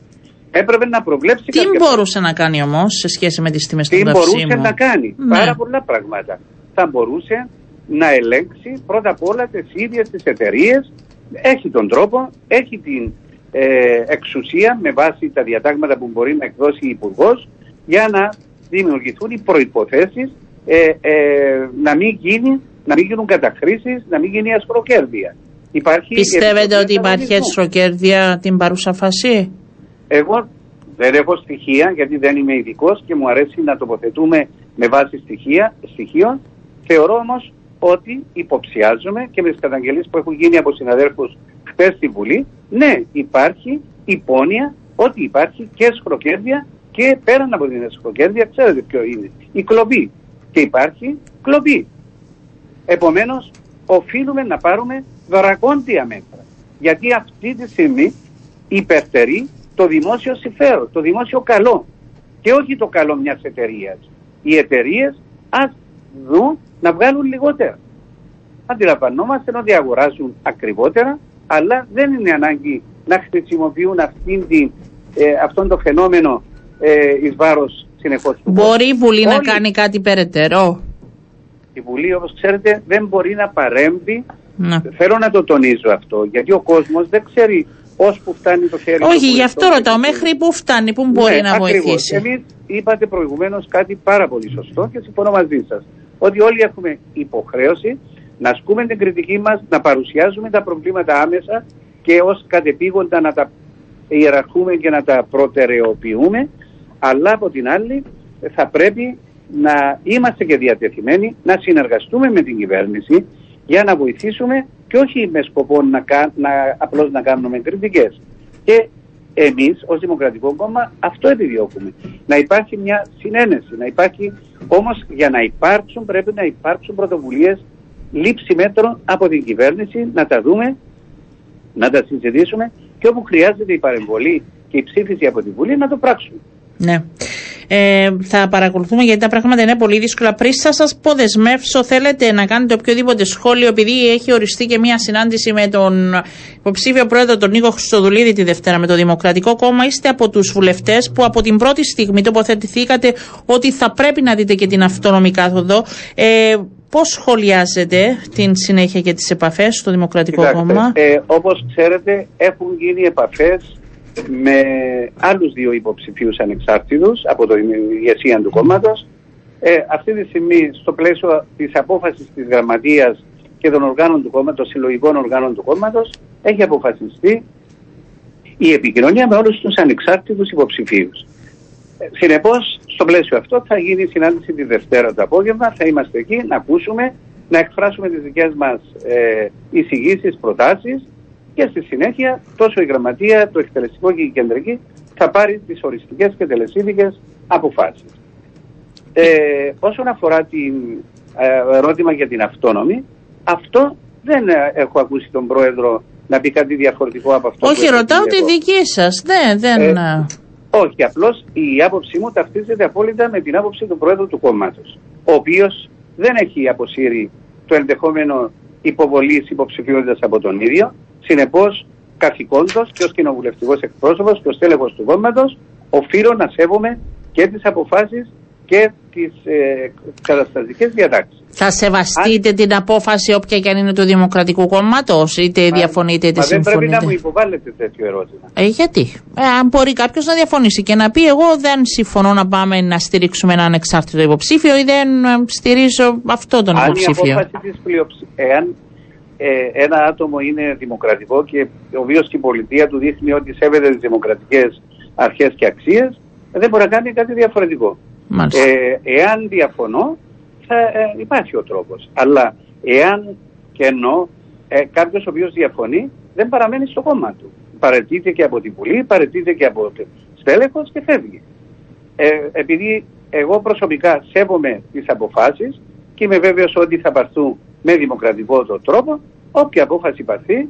Speaker 4: Έπρεπε να προβλέψει
Speaker 2: Τι
Speaker 4: κάποια
Speaker 2: μπορούσε να κάνει όμως σε σχέση με τις τιμές
Speaker 4: τι
Speaker 2: των
Speaker 4: μπορούσε
Speaker 2: καυσίμων;
Speaker 4: να κάνει;
Speaker 2: Ναι.
Speaker 4: Πάρα πολλά πράγματα. Θα μπορούσε να ελέγξει πρώτα απ' όλα τις ίδιες τις εταιρείες. Έχει τον τρόπο, έχει την ε, εξουσία με βάση τα διατάγματα που μπορεί να εκδώσει η υπουργός για να δημιουργηθούν οι προϋποθέσεις ε, ε, να, μην γίνει, να μην γίνουν καταχρήσεις, να μην γίνει ασχροκέρδεια. Υπάρχει η
Speaker 2: Πιστεύετε
Speaker 4: Επιτροπή
Speaker 2: ότι υπάρχει
Speaker 4: Ανταγωνισμού.
Speaker 2: εσχροκέρδεια την παρούσα φασή.
Speaker 4: Εγώ δεν έχω στοιχεία γιατί δεν είμαι ειδικός και μου αρέσει να τοποθετούμε με βάση στοιχεία, στοιχείων. Θεωρώ όμως ότι υποψιάζομαι και με τις καταγγελίες που έχουν γίνει από συναδέλφους χθες στη Βουλή, ναι, υπάρχει υπόνοια ότι υπάρχει και σχροκέρδια και πέραν από την σχροκέρδια, ξέρετε ποιο είναι, η κλοπή. Και υπάρχει κλοπή. Επομένως, οφείλουμε να πάρουμε δρακόντια μέτρα. Γιατί αυτή τη στιγμή υπερτερεί το δημόσιο συμφέρον, το δημόσιο καλό και όχι το καλό μιας εταιρείας. Οι εταιρείες ας δουν να βγάλουν λιγότερα. Αντιλαμβανόμαστε ότι αγοράζουν ακριβότερα, αλλά δεν είναι ανάγκη να χρησιμοποιούν αυτήν την, ε, αυτόν το φαινόμενο ε, εις βάρος συνεχώς του
Speaker 2: Μπορεί η Βουλή να
Speaker 4: Όλοι-
Speaker 2: κάνει κάτι περαιτέρω;
Speaker 4: Η Βουλή, όπως ξέρετε, δεν μπορεί να παρέμβει.
Speaker 2: Ναι.
Speaker 4: Θέλω να το τονίζω αυτό, γιατί ο κόσμος δεν ξέρει ως που φτάνει το χέρι του
Speaker 2: Όχι,
Speaker 4: βουλευτών
Speaker 2: γι' αυτό
Speaker 4: και
Speaker 2: ρωτάω.
Speaker 4: του
Speaker 2: Μέχρι πού φτάνει, πού μπορεί
Speaker 4: ναι,
Speaker 2: να
Speaker 4: ακριβώς.
Speaker 2: βοηθήσει;
Speaker 4: Εμείς είπατε προηγουμένως κάτι πάρα πολύ σωστό και συμφωνώ μαζί σας. Ότι όλοι έχουμε υποχρέωση να ασκούμε την κριτική μας, να παρουσιάζουμε τα προβλήματα άμεσα και ως κατεπήγοντα να τα ιεραρχούμε και να τα προτεραιοποιούμε, αλλά από την άλλη θα πρέπει να είμαστε και διατεθειμένοι να συνεργαστούμε με την κυβέρνηση για να βοηθήσουμε και όχι με σκοπό να, κα- να, απλώς να κάνουμε κριτικές. Και εμείς ως Δημοκρατικό Κόμμα αυτό επιδιώκουμε. Να υπάρχει μια συνένεση, να υπάρχει όμως για να υπάρξουν πρέπει να υπάρξουν πρωτοβουλίες λήψη μέτρων από την κυβέρνηση, να τα δούμε, να τα συζητήσουμε και όπου χρειάζεται η παρεμβολή και η ψήφιση από τη Βουλή να το πράξουμε.
Speaker 2: Ναι. Ε, θα παρακολουθούμε γιατί τα πράγματα είναι πολύ δύσκολα. Πριν σας σας πω δεσμεύσω, θέλετε να κάνετε οποιοδήποτε σχόλιο, επειδή έχει οριστεί και μία συνάντηση με τον υποψήφιο πρόεδρο, τον Νίκο Χρυστοδουλίδη, τη Δευτέρα με το Δημοκρατικό Κόμμα. Είστε από τους βουλευτές που από την πρώτη στιγμή τοποθετηθήκατε ότι θα πρέπει να δείτε και την αυτόνομη κάθοδο. Ε, Πώς σχολιάζετε την συνέχεια και τις επαφές στο Δημοκρατικό
Speaker 4: Κοιτάξτε,
Speaker 2: Κόμμα;
Speaker 4: Ε, όπως ξέρετε έχουν γίνει επαφές με άλλους δύο υποψηφίους ανεξάρτητους από το ηγεσία του κόμματος. Ε, αυτή τη στιγμή στο πλαίσιο της απόφασης της γραμματείας και των οργάνων του κόμματος, των συλλογικών οργάνων του κόμματος, έχει αποφασιστεί η επικοινωνία με όλους τους ανεξάρτητους υποψηφίους. Ε, συνεπώς, στο πλαίσιο αυτό θα γίνει η συνάντηση τη Δευτέρα το απόγευμα, θα είμαστε εκεί να ακούσουμε, να εκφράσουμε τις δικές μας ε, εισηγήσεις, προτάσεις και στη συνέχεια τόσο η γραμματεία, το εκτελεστικό και η κεντρική θα πάρει τις οριστικές και τελεσίδικες αποφάσεις. Ε, όσον αφορά την ε, ερώτημα για την αυτόνομη, αυτό δεν ε, έχω ακούσει τον πρόεδρο να πει κάτι διαφορετικό από αυτό.
Speaker 2: Όχι,
Speaker 4: που έχω
Speaker 2: ρωτάω
Speaker 4: πει
Speaker 2: τη
Speaker 4: εγώ.
Speaker 2: δική σας. Ναι, δεν.
Speaker 4: Ε, Όχι, απλώς η άποψή μου ταυτίζεται απόλυτα με την άποψη του πρόεδρου του κόμματος, ο οποίος δεν έχει αποσύρει το ενδεχόμενο υποβολής υποψηφιότητας από τον ίδιο, συνεπώς καθηκόντος και ως κοινοβουλευτικός εκπρόσωπος και ως τέλεχος του κόμματος οφείλω να σέβομαι και τις αποφάσεις και τις ε, καταστατικές διατάξεις.
Speaker 2: Θα σεβαστείτε την απόφαση όποια και αν είναι του Δημοκρατικού Κόμματος, είτε διαφωνείτε είτε
Speaker 4: Μα δεν πρέπει
Speaker 2: συμφωνείτε;
Speaker 4: να μου υποβάλλετε τέτοιο ερώτημα.
Speaker 2: Ε, γιατί; Ε, αν μπορεί κάποιος να διαφωνήσει και να πει: Εγώ δεν συμφωνώ να πάμε να στηρίξουμε έναν ανεξάρτητο υποψήφιο ή δεν ε, στηρίζω αυτό τον
Speaker 4: Αν η
Speaker 2: υποψήφιο.
Speaker 4: απόφαση της πλειοψηφίας, εάν ε, ένα άτομο είναι δημοκρατικό και ο βίος και η πολιτεία του δείχνει ότι σέβεται τις δημοκρατικές αρχές και αξίες, δεν μπορεί να κάνει κάτι διαφορετικό.
Speaker 2: Μάλιστα.
Speaker 4: Ε, εάν διαφωνώ, θα ε, υπάρχει ο τρόπος. Αλλά εάν και εννοώ ε, κάποιος ο οποίος διαφωνεί, δεν παραμένει στο κόμμα του. Παρετείται και από την Βουλή, παρετείται και από το στέλεχος και φεύγει. Ε, επειδή εγώ προσωπικά σέβομαι τις αποφάσεις και είμαι βέβαιος ότι θα πάρθουν με δημοκρατικό το τρόπο, όποια απόφαση πάρθει,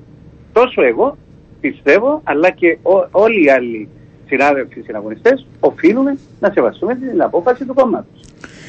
Speaker 4: τόσο εγώ πιστεύω, αλλά και ό- όλοι οι άλλοι συνάδελφοι συναγωνιστές, οφείλουμε να σεβαστούμε την απόφαση του κόμματος.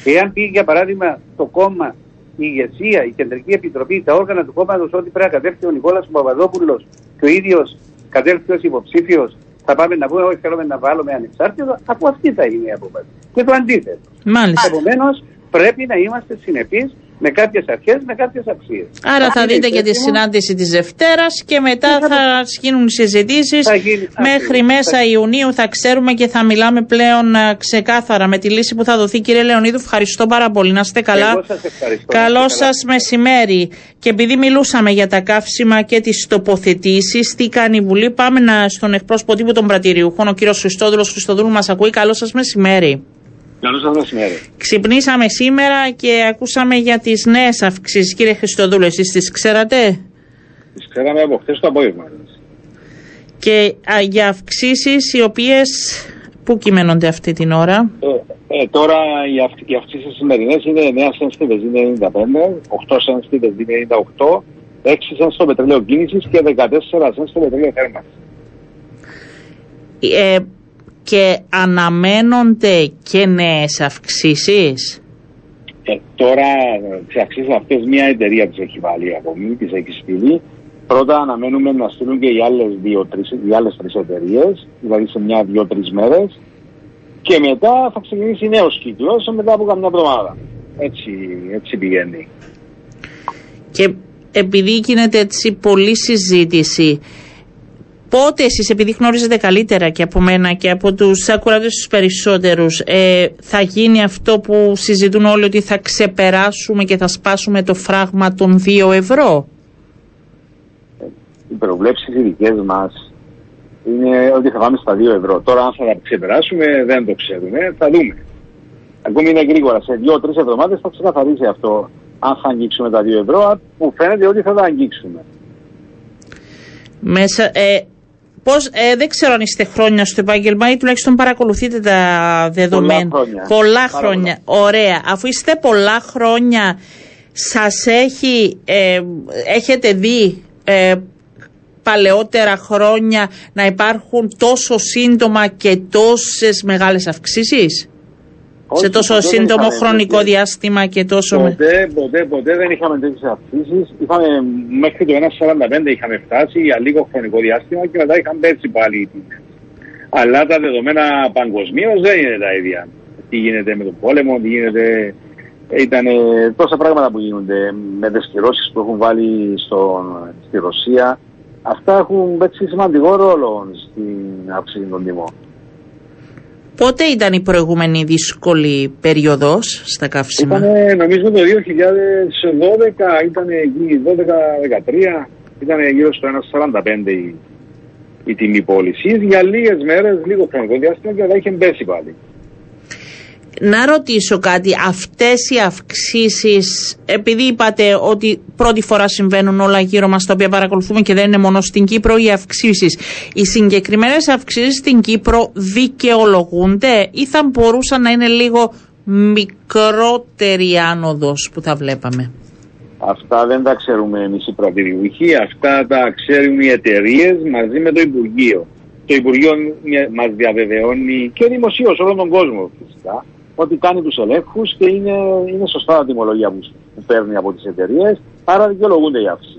Speaker 4: Εάν πει για παράδειγμα το κόμμα, η ηγεσία, η κεντρική επιτροπή, τα όργανα του κόμματος ότι πρέπει να κατέβει ο Νικόλας ο Παπαδόπουλος και ο ίδιος κατέβει ως υποψήφιος, θα πάμε να πούμε όχι θέλουμε να βάλουμε ανεξάρτητο, αφού αυτή θα είναι η απόφαση. Και το αντίθετο.
Speaker 2: Μάλιστα.
Speaker 4: Επομένως, πρέπει να είμαστε συνεπείς με κάποιες αρχές, με κάποιες αξίες.
Speaker 2: Άρα θα
Speaker 4: Είναι
Speaker 2: δείτε και τη
Speaker 4: υπεύθυνο.
Speaker 2: συνάντηση της Δευτέρας και μετά
Speaker 4: Και θα
Speaker 2: θα γίνουν συζητήσεις.
Speaker 4: Θα γίνει-
Speaker 2: Μέχρι
Speaker 4: ακριβώς.
Speaker 2: μέσα Ιουνίου θα ξέρουμε και θα μιλάμε πλέον ε, ξεκάθαρα με τη λύση που θα δοθεί. Κύριε Λεωνίδου, ευχαριστώ πάρα πολύ. Να είστε καλά.
Speaker 4: Εγώ σας ευχαριστώ.
Speaker 2: Καλό
Speaker 4: Να είστε καλά.
Speaker 2: σας μεσημέρι. Και επειδή μιλούσαμε για τα καύσιμα και τις τοποθετήσεις, τι κάνει η Βουλή, πάμε να, στον εκπρόσωπο τύπου των πρατηριούχων, ο κύριος Χριστόδουλος Χριστοδούλου μας ακούει. Καλό σας μεσημέρι.
Speaker 5: Καλό σας μεσημέρι.
Speaker 2: Ξυπνήσαμε σήμερα και ακούσαμε για τις νέες αυξήσεις. Κύριε Χριστοδούλου, εσείς τις ξέρατε;
Speaker 5: Τις ξέραμε από χθες το απόγευμα.
Speaker 2: Και α, για αυξήσεις οι οποίες πού κειμενονται αυτή την ώρα;
Speaker 5: Ε, ε, τώρα οι, αυ, οι αυξήσεις σημερινές είναι 9 cents στη βενζίνη 95, 8 cents στη βενζίνη 98, 6 cents στο πετρέλαιο κίνησης και 14 cents στο πετρέλαιο θέρμανσης.
Speaker 2: Ε, και αναμένονται και νέες αυξήσεις;
Speaker 5: Ε, τώρα ε, τις αξίες αυτές μια εταιρεία τις έχει βάλει από μη, τις έχει στείλει. Πρώτα αναμένουμε να στείλουν και οι άλλες, δύο, τρεις, οι άλλες τρεις εταιρείες, δηλαδή σε μια, δύο, τρεις μέρες. Και μετά θα ξεκινήσει νέος κύκλος μετά από καμιά εβδομάδα. Έτσι, έτσι πηγαίνει.
Speaker 2: Και επειδή γίνεται έτσι πολλή συζήτηση, πότε εσείς επειδή γνωρίζετε καλύτερα και από μένα και από τους ακουρατές τους περισσότερους, ε, θα γίνει αυτό που συζητούν όλοι ότι θα ξεπεράσουμε και θα σπάσουμε το φράγμα των 2 ευρώ;
Speaker 5: Οι προβλέψεις οι δικές μας είναι ότι θα πάμε στα 2 ευρώ. Τώρα αν θα τα ξεπεράσουμε δεν το ξέρουμε, θα δούμε. Ακόμη είναι γρήγορα. Σε 2-3 εβδομάδες θα ξεκαθαρίσει αυτό αν θα αγγίξουμε τα 2 ευρώ, που φαίνεται ότι θα τα αγγίξουμε.
Speaker 2: Μέσα, ε, πώς, ε, δεν ξέρω αν είστε χρόνια στο επάγγελμα ή τουλάχιστον παρακολουθείτε τα δεδομένα.
Speaker 5: χρόνια.
Speaker 2: Πολλά
Speaker 5: Πάρα
Speaker 2: χρόνια. Ωραία. Αφού είστε πολλά χρόνια, σας έχει, ε, έχετε δει ε, παλαιότερα χρόνια να υπάρχουν τόσο σύντομα και τόσες μεγάλες αυξήσεις; Σε τόσο
Speaker 5: ποτέ δεν
Speaker 2: σύντομο
Speaker 5: είχαμε
Speaker 2: χρονικό
Speaker 5: τέτοιες-
Speaker 2: διάστημα και τόσο... με-
Speaker 5: Ποτέ, ποτέ, ποτέ δεν είχαμε τέτοιες αυξήσεις. Είχαμε μέχρι το 1,45 είχαμε φτάσει για λίγο χρονικό διάστημα και μετά είχαν πέσει πάλι οι τιμές. Αλλά τα δεδομένα παγκοσμίως δεν είναι τα ίδια. Τι γίνεται με τον πόλεμο, τι γίνεται. Ήταν τόσα πράγματα που γίνονται με τι κυρώσει που έχουν βάλει στον, στη Ρωσία. Αυτά έχουν παίξει σημαντικό ρόλο στην αύξηση των τιμών.
Speaker 2: Πότε ήταν η προηγούμενη δύσκολη περίοδος στα καύσιμα;
Speaker 5: Ήταν νομίζω το 2012, ήταν εκεί 12-13, ήταν γύρω στο 1,45 η, η τιμή πώλησης. Για λίγες μέρες, λίγο χρονικό διάστημα και μετά είχε πέσει πάλι.
Speaker 2: Να ρωτήσω κάτι, αυτές οι αυξήσεις, επειδή είπατε ότι πρώτη φορά συμβαίνουν όλα γύρω μας τα οποία παρακολουθούμε και δεν είναι μόνο στην Κύπρο οι αυξήσεις, οι συγκεκριμένες αυξήσεις στην Κύπρο δικαιολογούνται ή θα μπορούσαν να είναι λίγο μικρότερη άνοδος που θα βλέπαμε;
Speaker 5: Αυτά δεν τα ξέρουμε εμείς οι πρατηριούχοι, αυτά τα ξέρουν οι εταιρείες μαζί με το Υπουργείο. Το Υπουργείο μας διαβεβαιώνει και δημοσίως όλον τον κόσμο φυσικά ότι κάνει τους ελέγχους και είναι, είναι σωστά τα τιμολόγια που, που παίρνει από τις εταιρείες, άρα δικαιολογούνται οι αυξήσεις.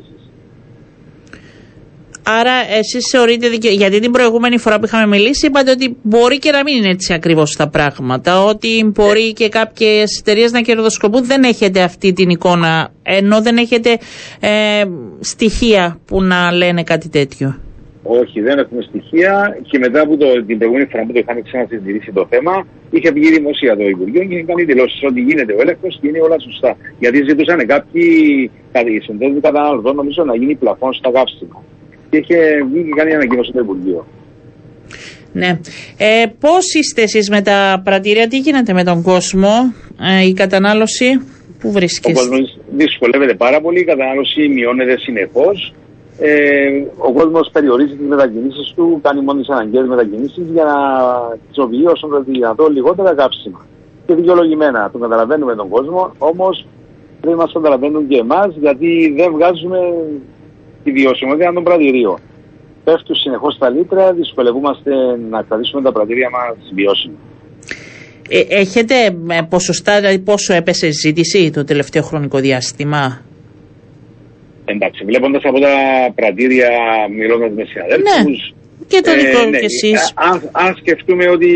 Speaker 2: Άρα εσείς θεωρείτε δικαι... γιατί την προηγούμενη φορά που είχαμε μιλήσει είπατε ότι μπορεί και να μην είναι έτσι ακριβώς τα πράγματα, ότι μπορεί και κάποιες εταιρείες να κερδοσκοπούν, δεν έχετε αυτή την εικόνα, ενώ δεν έχετε ε, στοιχεία που να λένε κάτι τέτοιο.
Speaker 5: Όχι, δεν έχουμε στοιχεία και μετά από το, την προηγούμενη φορά που το είχαμε ξανασυζητήσει το θέμα, είχε βγει δημοσία το Υπουργείο και είχε κάνει δηλώσεις ότι γίνεται ο έλεγχος και είναι όλα σωστά. Γιατί ζητούσαν κάποιοι συνδέσμοι καταναλωτών, νομίζω, να γίνει πλαφόν στα καύσιμα. Και είχε βγει και κάνει ανακοίνωση το Υπουργείο.
Speaker 2: Ναι. Ε, Πώς είστε εσείς με τα πρατήρια, τι γίνεται με τον κόσμο, ε, η κατανάλωση, πού βρίσκεστε;
Speaker 5: Ο κόσμος δυσκολεύεται πάρα πολύ, η κατανάλωση μειώνεται συνεχώς. Ε, ο κόσμος περιορίζει τις μετακινήσεις του, κάνει μόνος τι αναγκαίες μετακινήσεις για να χρησιμοποιεί όσο το δυνατόν λιγότερα καύσιμα. Και δικαιολογημένα το καταλαβαίνουμε τον κόσμο, όμως δεν μας καταλαβαίνουν και εμάς γιατί δεν βγάζουμε τη βιωσιμότητα των πρατηρίων. Πέφτουν συνεχώς τα λίτρα, δυσκολευόμαστε να κρατήσουμε τα πρατήρια μας βιώσιμα.
Speaker 2: Ε, έχετε ποσοστά, δηλαδή πόσο έπεσε η ζήτηση το τελευταίο χρονικό διάστημα;
Speaker 5: Εντάξει, βλέποντας από τα πρατήρια, μιλώντας με συναδέλφους.
Speaker 2: Ναι. Και το δικό ε, ναι. και εσείς.
Speaker 5: Αν, αν σκεφτούμε ότι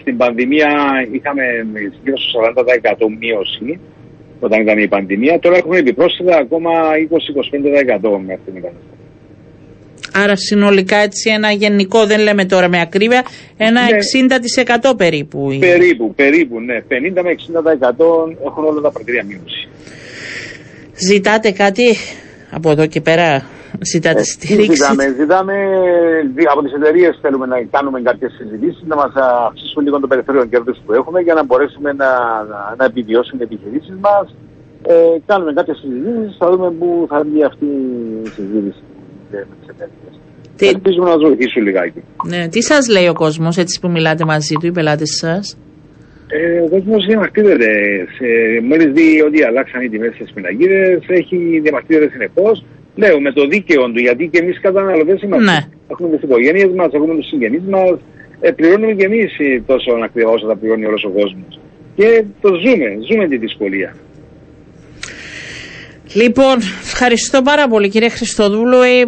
Speaker 5: στην πανδημία είχαμε γύρω στο 40% μείωση όταν ήταν η πανδημία, τώρα έχουμε επιπρόσθετα ακόμα 20-25% μέχρι την μεταναστευση.
Speaker 2: Άρα συνολικά έτσι ένα γενικό, δεν λέμε τώρα με ακρίβεια, ένα ναι. 60% περίπου.
Speaker 5: Περίπου, περίπου, ναι. 50 με 60% έχουν όλα τα πρατήρια μείωση.
Speaker 2: Ζητάτε κάτι; Από εδώ και πέρα, ζητάτε ε, στήριξη;
Speaker 5: Ζητάμε, ζητάμε από τις εταιρείες θέλουμε να κάνουμε κάποιες συζητήσεις, να μας αυξήσουν λίγο το περιθώριο κέρδους που έχουμε για να μπορέσουμε να, να, να επιβιώσουν οι επιχειρήσεις μας. Ε, κάνουμε κάποιες συζητήσεις, θα δούμε πού θα βγει αυτή η συζήτηση με τις εταιρείες. Τι... Ελπίζουμε να βοηθήσουν λιγάκι.
Speaker 2: Ναι. Τι σας λέει ο κόσμος, έτσι που μιλάτε μαζί του, οι πελάτες σας;
Speaker 5: Ε, ο κόσμος διαμαρτύρεται. Μόλις δει ότι αλλάξαν οι τιμές στις πινακίδες, έχει διαμαρτύρεται συνεχώ. Λέω με το δίκαιο του, γιατί και εμείς καταναλωτές είμαστε.
Speaker 2: Ναι.
Speaker 5: Έχουμε τις οικογένειες μας, έχουμε τους συγγενείς μας. Ε, πληρώνουμε και εμείς τόσο ακριβά όσο τα πληρώνει όλος ο κόσμος. Και το ζούμε, ζούμε τη δυσκολία.
Speaker 2: Λοιπόν, ευχαριστώ πάρα πολύ κύριε Χριστοδούλου. Ε,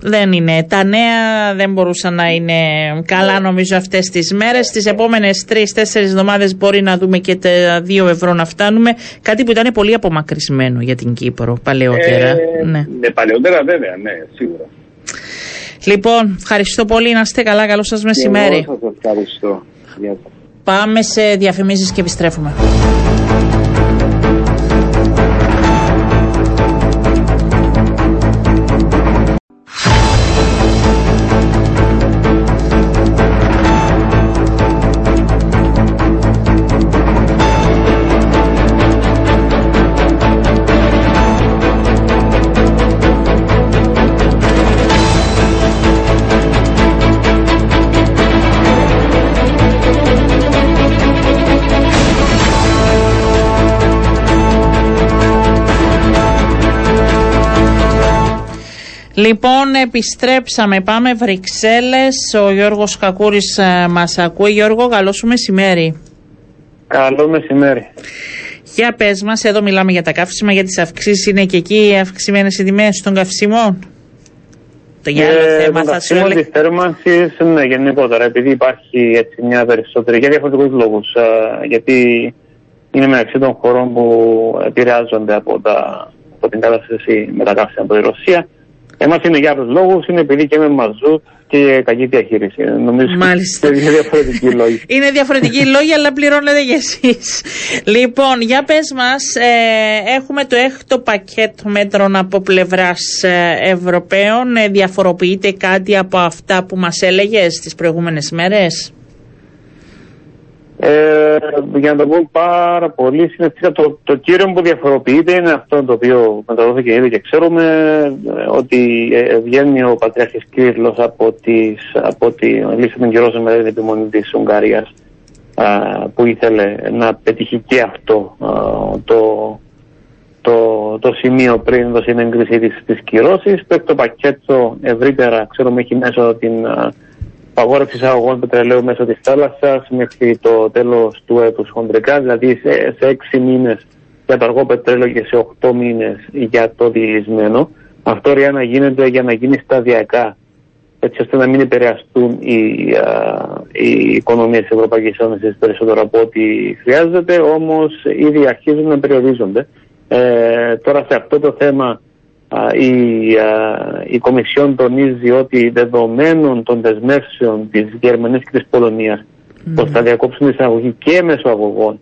Speaker 2: δεν είναι. Τα νέα δεν μπορούσαν να είναι καλά νομίζω αυτές τις μέρες. Τις επόμενες τρεις-τέσσερις εβδομάδες μπορεί να δούμε και τα δύο ευρώ να φτάνουμε. Κάτι που ήταν πολύ απομακρυσμένο για την Κύπρο παλαιότερα.
Speaker 5: Ε, ναι. ναι, παλαιότερα βέβαια, ναι, σίγουρα.
Speaker 2: Λοιπόν, ευχαριστώ πολύ. Να είστε καλά. Καλό σας μεσημέρι.
Speaker 5: Και εγώ σας ευχαριστώ.
Speaker 2: Πάμε σε διαφημίσεις και επιστρέφουμε. Λοιπόν, επιστρέψαμε. Πάμε Βρυξέλλες. Ο Γιώργος Κακούρης ε, μας ακούει. Γιώργο, καλό σου μεσημέρι.
Speaker 6: Καλό μεσημέρι.
Speaker 2: Για πες μας, εδώ μιλάμε για τα καύσιμα, για τις αυξήσεις. Είναι και εκεί οι αυξημένες οι τιμές των καυσιμών.
Speaker 6: Το για άλλο ε, θέμα θα σου έλεγα. Της θέρμανσης, ναι, γενικότερα, επειδή υπάρχει έτσι μια περισσότερη για διαφορετικούς λόγους. Ε, γιατί είναι μεταξύ των χωρών που επηρεάζονται από, τα, από την κατάσταση με τα καύσιμα από τη Ρωσία. Εμάς είναι για άλλους λόγους, είναι επειδή και με μαζούτ και κακή διαχείριση. Νομίζω
Speaker 2: Μάλιστα.
Speaker 6: είναι διαφορετικοί λόγοι.
Speaker 2: είναι διαφορετικοί λόγοι, αλλά πληρώνετε για εσείς. Λοιπόν, για πες μας, ε, έχουμε το έκτο πακέτο μέτρων από πλευράς ε, Ευρωπαίων. Ε, διαφοροποιείται κάτι από αυτά που μας έλεγες τις προηγούμενες μέρες;
Speaker 6: Ε, για να το πω πάρα πολύ συνεχτικά, το, το κύριο που διαφοροποιείται είναι αυτό το οποίο μεταδόθηκε ήδη και ξέρουμε ε, ότι ε, βγαίνει ο Πατριάρχης Κύριλος από, τις, από τη λύση των κυρώσεων με την επιμονή της Ουγγαρίας που ήθελε να πετύχει και αυτό το, το, το σημείο πριν δώσει την έγκριση της, της κυρώσης. Το πακέτο ευρύτερα ξέρουμε έχει μέσω την απαγόρευσης εισαγωγών πετρελαίου μέσω της θάλασσας μέχρι το τέλος του έτους χοντρικά, δηλαδή σε, σε έξι μήνες για το αργό πετρέλαιο και σε οχτώ μήνες για το διελισμένο. Αυτό για να γίνεται για να γίνει σταδιακά, έτσι ώστε να μην επηρεαστούν οι, οι οικονομίες της Ευρωπαϊκής Ένωσης περισσότερο από ό,τι χρειάζεται, όμως ήδη αρχίζουν να περιορίζονται. Ε, τώρα σε αυτό το θέμα η, η Κομισιόν τονίζει ότι δεδομένων των δεσμεύσεων της Γερμανίας και της Πολωνίας mm. πως θα διακόψουν εισαγωγή και μέσω αγωγών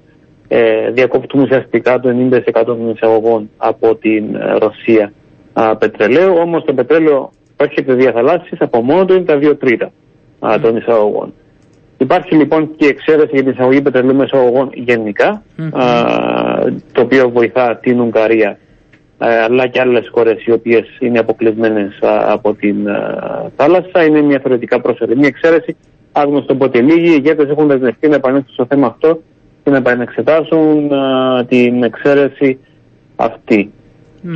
Speaker 6: ε, διακόπτουν ουσιαστικά το 90% των εισαγωγών από την ε, Ρωσία α, πετρελαίου όμως το πετρέλαιο που έρχεται δια θαλάσσης από μόνο του είναι τα 2 τρίτα α, των εισαγωγών. Υπάρχει λοιπόν και εξαίρεση για την εισαγωγή πετρελαίου μέσω αγωγών γενικά, α, το οποίο βοηθά την Ουγγαρία ε, αλλά και άλλες χώρες οι οποίες είναι αποκλεισμένες από την θάλασσα. Είναι μια θεωρητικά προσωρινή εξαίρεση. Άγνωστο πότε λίγοι. Οι ηγέτες έχουν δεσμευτεί να επανέλθουν στο θέμα αυτό και να επανεξετάσουν την εξαίρεση αυτή.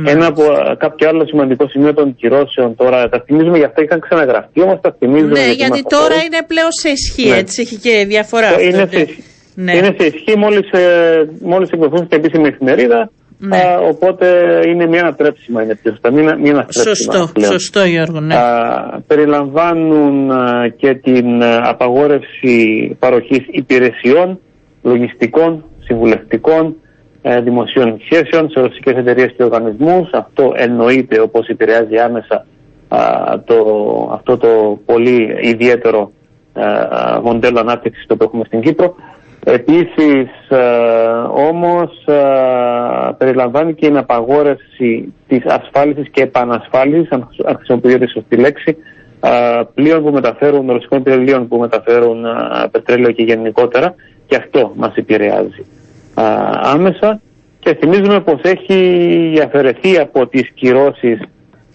Speaker 6: Ένα από κάποιο άλλο σημαντικό σημείο των κυρώσεων τώρα, τα θυμίζουμε για αυτά είχαν ξαναγραφεί, όμως τα θυμίζουμε.
Speaker 2: Ναι, γιατί τώρα είναι πλέον σε ισχύ, ναι. έτσι έχει και διαφορά.
Speaker 6: Ε, είναι, αυτό, σε, ναι. είναι σε ισχύ μόλις μόλις ε, εκδοθούν στην επίσημη εφημερίδα. Ναι. Α, οπότε είναι μια ανατρέψιμα είναι πιο σωστά. Μια, μια
Speaker 2: σωστό, πλέον. σωστό Γιώργο, ναι.
Speaker 6: Α, περιλαμβάνουν α, και την α, απαγόρευση παροχής υπηρεσιών, λογιστικών, συμβουλευτικών, ε, δημοσίων σχέσεων σε ρωσικές εταιρείες και οργανισμούς. Αυτό εννοείται όπως επηρεάζει άμεσα το, αυτό το πολύ ιδιαίτερο μοντέλο ανάπτυξης το που έχουμε στην Κύπρο. Επίσης ε, όμως ε, περιλαμβάνει και την απαγόρευση της ασφάλισης και επανασφάλισης, αν χρησιμοποιείται σωστή λέξη, ε, πλοίων που μεταφέρουν, ρωσικών πετρελίων που μεταφέρουν πετρέλαιο και γενικότερα. Και αυτό μας επηρεάζει άμεσα. Και θυμίζουμε πως έχει αφαιρεθεί από τις κυρώσεις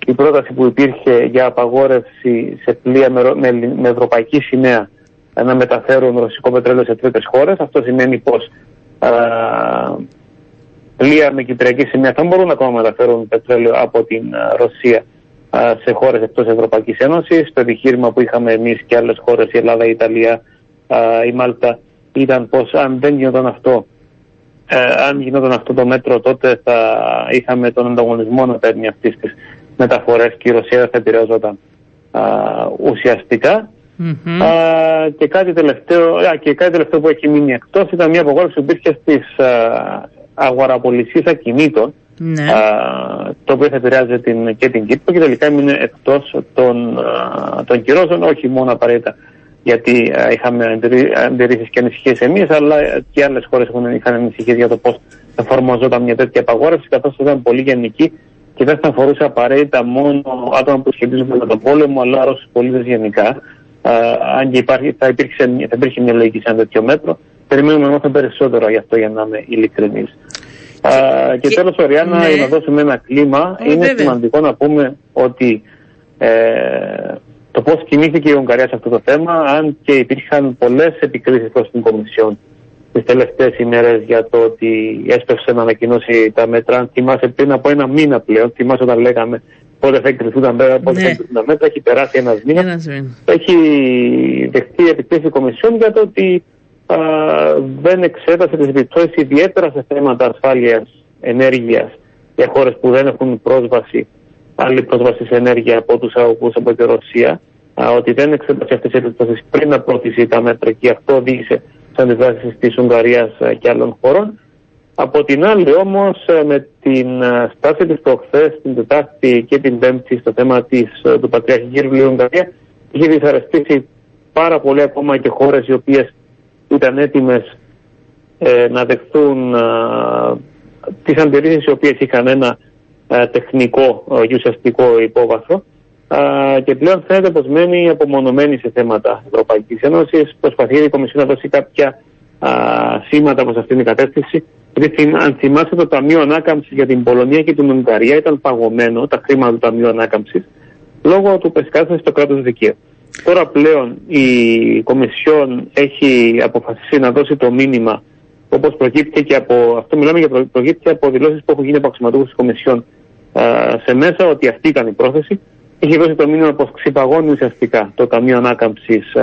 Speaker 6: η πρόταση που υπήρχε για απαγόρευση σε πλοία με, με ευρωπαϊκή σημαία να μεταφέρουν ρωσικό πετρέλαιο σε τρίτες χώρες. Αυτό σημαίνει πως πλοία με κυπριακή σημαία θα μπορούν ακόμα να μεταφέρουν πετρέλαιο από την Ρωσία σε χώρες εκτός Ευρωπαϊκής Ένωσης. Το επιχείρημα που είχαμε εμείς και άλλες χώρες, η Ελλάδα, η Ιταλία, η Μάλτα, ήταν πως αν δεν γινόταν αυτό, ε, αν γινόταν αυτό το μέτρο, τότε θα είχαμε τον ανταγωνισμό να παίρνει αυτή τις μεταφορές και η Ρωσία θα επηρεαζόταν ουσιαστικά. Mm-hmm. Α, και, κάτι τελευταίο, α, και κάτι τελευταίο που έχει μείνει εκτός ήταν μια απογόρευση που υπήρχε στις αγοραπολισίες ακινήτων. Ναι. Α, το οποίο θα επηρεάζει την, και την Κύπρο και τελικά έμεινε εκτός των, των κυρώσεων, όχι μόνο απαραίτητα γιατί α, είχαμε αντιρρήσεις και ανησυχίες εμείς, αλλά και άλλες χώρες είχαν ανησυχίες για το πώς εφαρμοζόταν μια τέτοια απαγόρευση, καθώς ήταν πολύ γενική και δεν θα αφορούσε απαραίτητα μόνο άτομα που σχετίζονται με τον πόλεμο, αλλά Ρώσους πολίτες γενικά αν και υπάρχει, θα, υπήρξε, θα υπήρχε μια λογική σε ένα τέτοιο μέτρο. Περιμένουμε όμως περισσότερο γι' αυτό για να είμαι ειλικρινής. Και, και τέλος, Οριάννα, ναι. για να δώσουμε ένα κλίμα, είναι σημαντικό να πούμε ότι ε, το πώς κινήθηκε η Ουγγαρία σε αυτό το θέμα, αν και υπήρχαν πολλές επικρίσεις προς την Κομισιόν τις τελευταίες ημέρες για το ότι έσπευσε να ανακοινώσει τα μέτρα. Αν θυμάσαι πριν από ένα μήνα πλέον, θυμάσαι όταν λέγαμε πω πότε θα εκκριθούν τα μέτρα, πότε
Speaker 2: Ναι.
Speaker 6: θα εκκριθούν τα μέτρα, έχει περάσει ένας μήνας.
Speaker 2: Ένας μήνας.
Speaker 6: Έχει δεχτεί επιπτώσεις η Κομισιόν για το ότι α, δεν εξέτασε τις επιπτώσεις ιδιαίτερα σε θέματα ασφάλειας ενέργειας για χώρες που δεν έχουν πρόσβαση, άλλη πρόσβαση σε ενέργεια από τους αγωγούς από τη Ρωσία. Α, ότι δεν εξέτασε αυτές τις επιπτώσεις πριν να προωθήσει τα μέτρα και αυτό οδήγησε σε αντιδράσεις της Ουγγαρίας και άλλων χωρών. Από την άλλη όμως ε, με την ε, στάση της προχθές την Τετάρτη και την Πέμπτη στο θέμα της, ε, του Πατριάρχη Κύριλου Ουγγαρία είχε δυσαρεστήσει πάρα πολύ ακόμα και χώρες οι οποίες ήταν έτοιμες ε, να δεχθούν ε, τις αντιρρήσεις οι οποίες είχαν ένα ε, τεχνικό ε, και ουσιαστικό υπόβαθρο Α, και πλέον φαίνεται πως μένει απομονωμένη σε θέματα Ευρωπαϊκής Ένωσης. Προσπαθεί η Κομισιόν να δώσει κάποια α, σήματα προς αυτήν την κατεύθυνση. Γιατί θυμ- αν θυμάστε το Ταμείο Ανάκαμψης για την Πολωνία και την Ουγγαρία ήταν παγωμένο, τα χρήματα του Ταμείου Ανάκαμψης, λόγω του πεσκάθεσης στο κράτος δικαίου. Τώρα πλέον η Κομισιόν έχει αποφασίσει να δώσει το μήνυμα όπως προκύπτει και από, αυτό μιλάμε για προ- προκύπτει από δηλώσεις που έχουν γίνει από αξιωματούχους της Κομισιόν α, σε μέσα ότι αυτή ήταν η πρόθεση. Έχει δώσει το μήνυμα πως ξυπαγώνει ουσιαστικά το Ταμείο Ανάκαμψης α,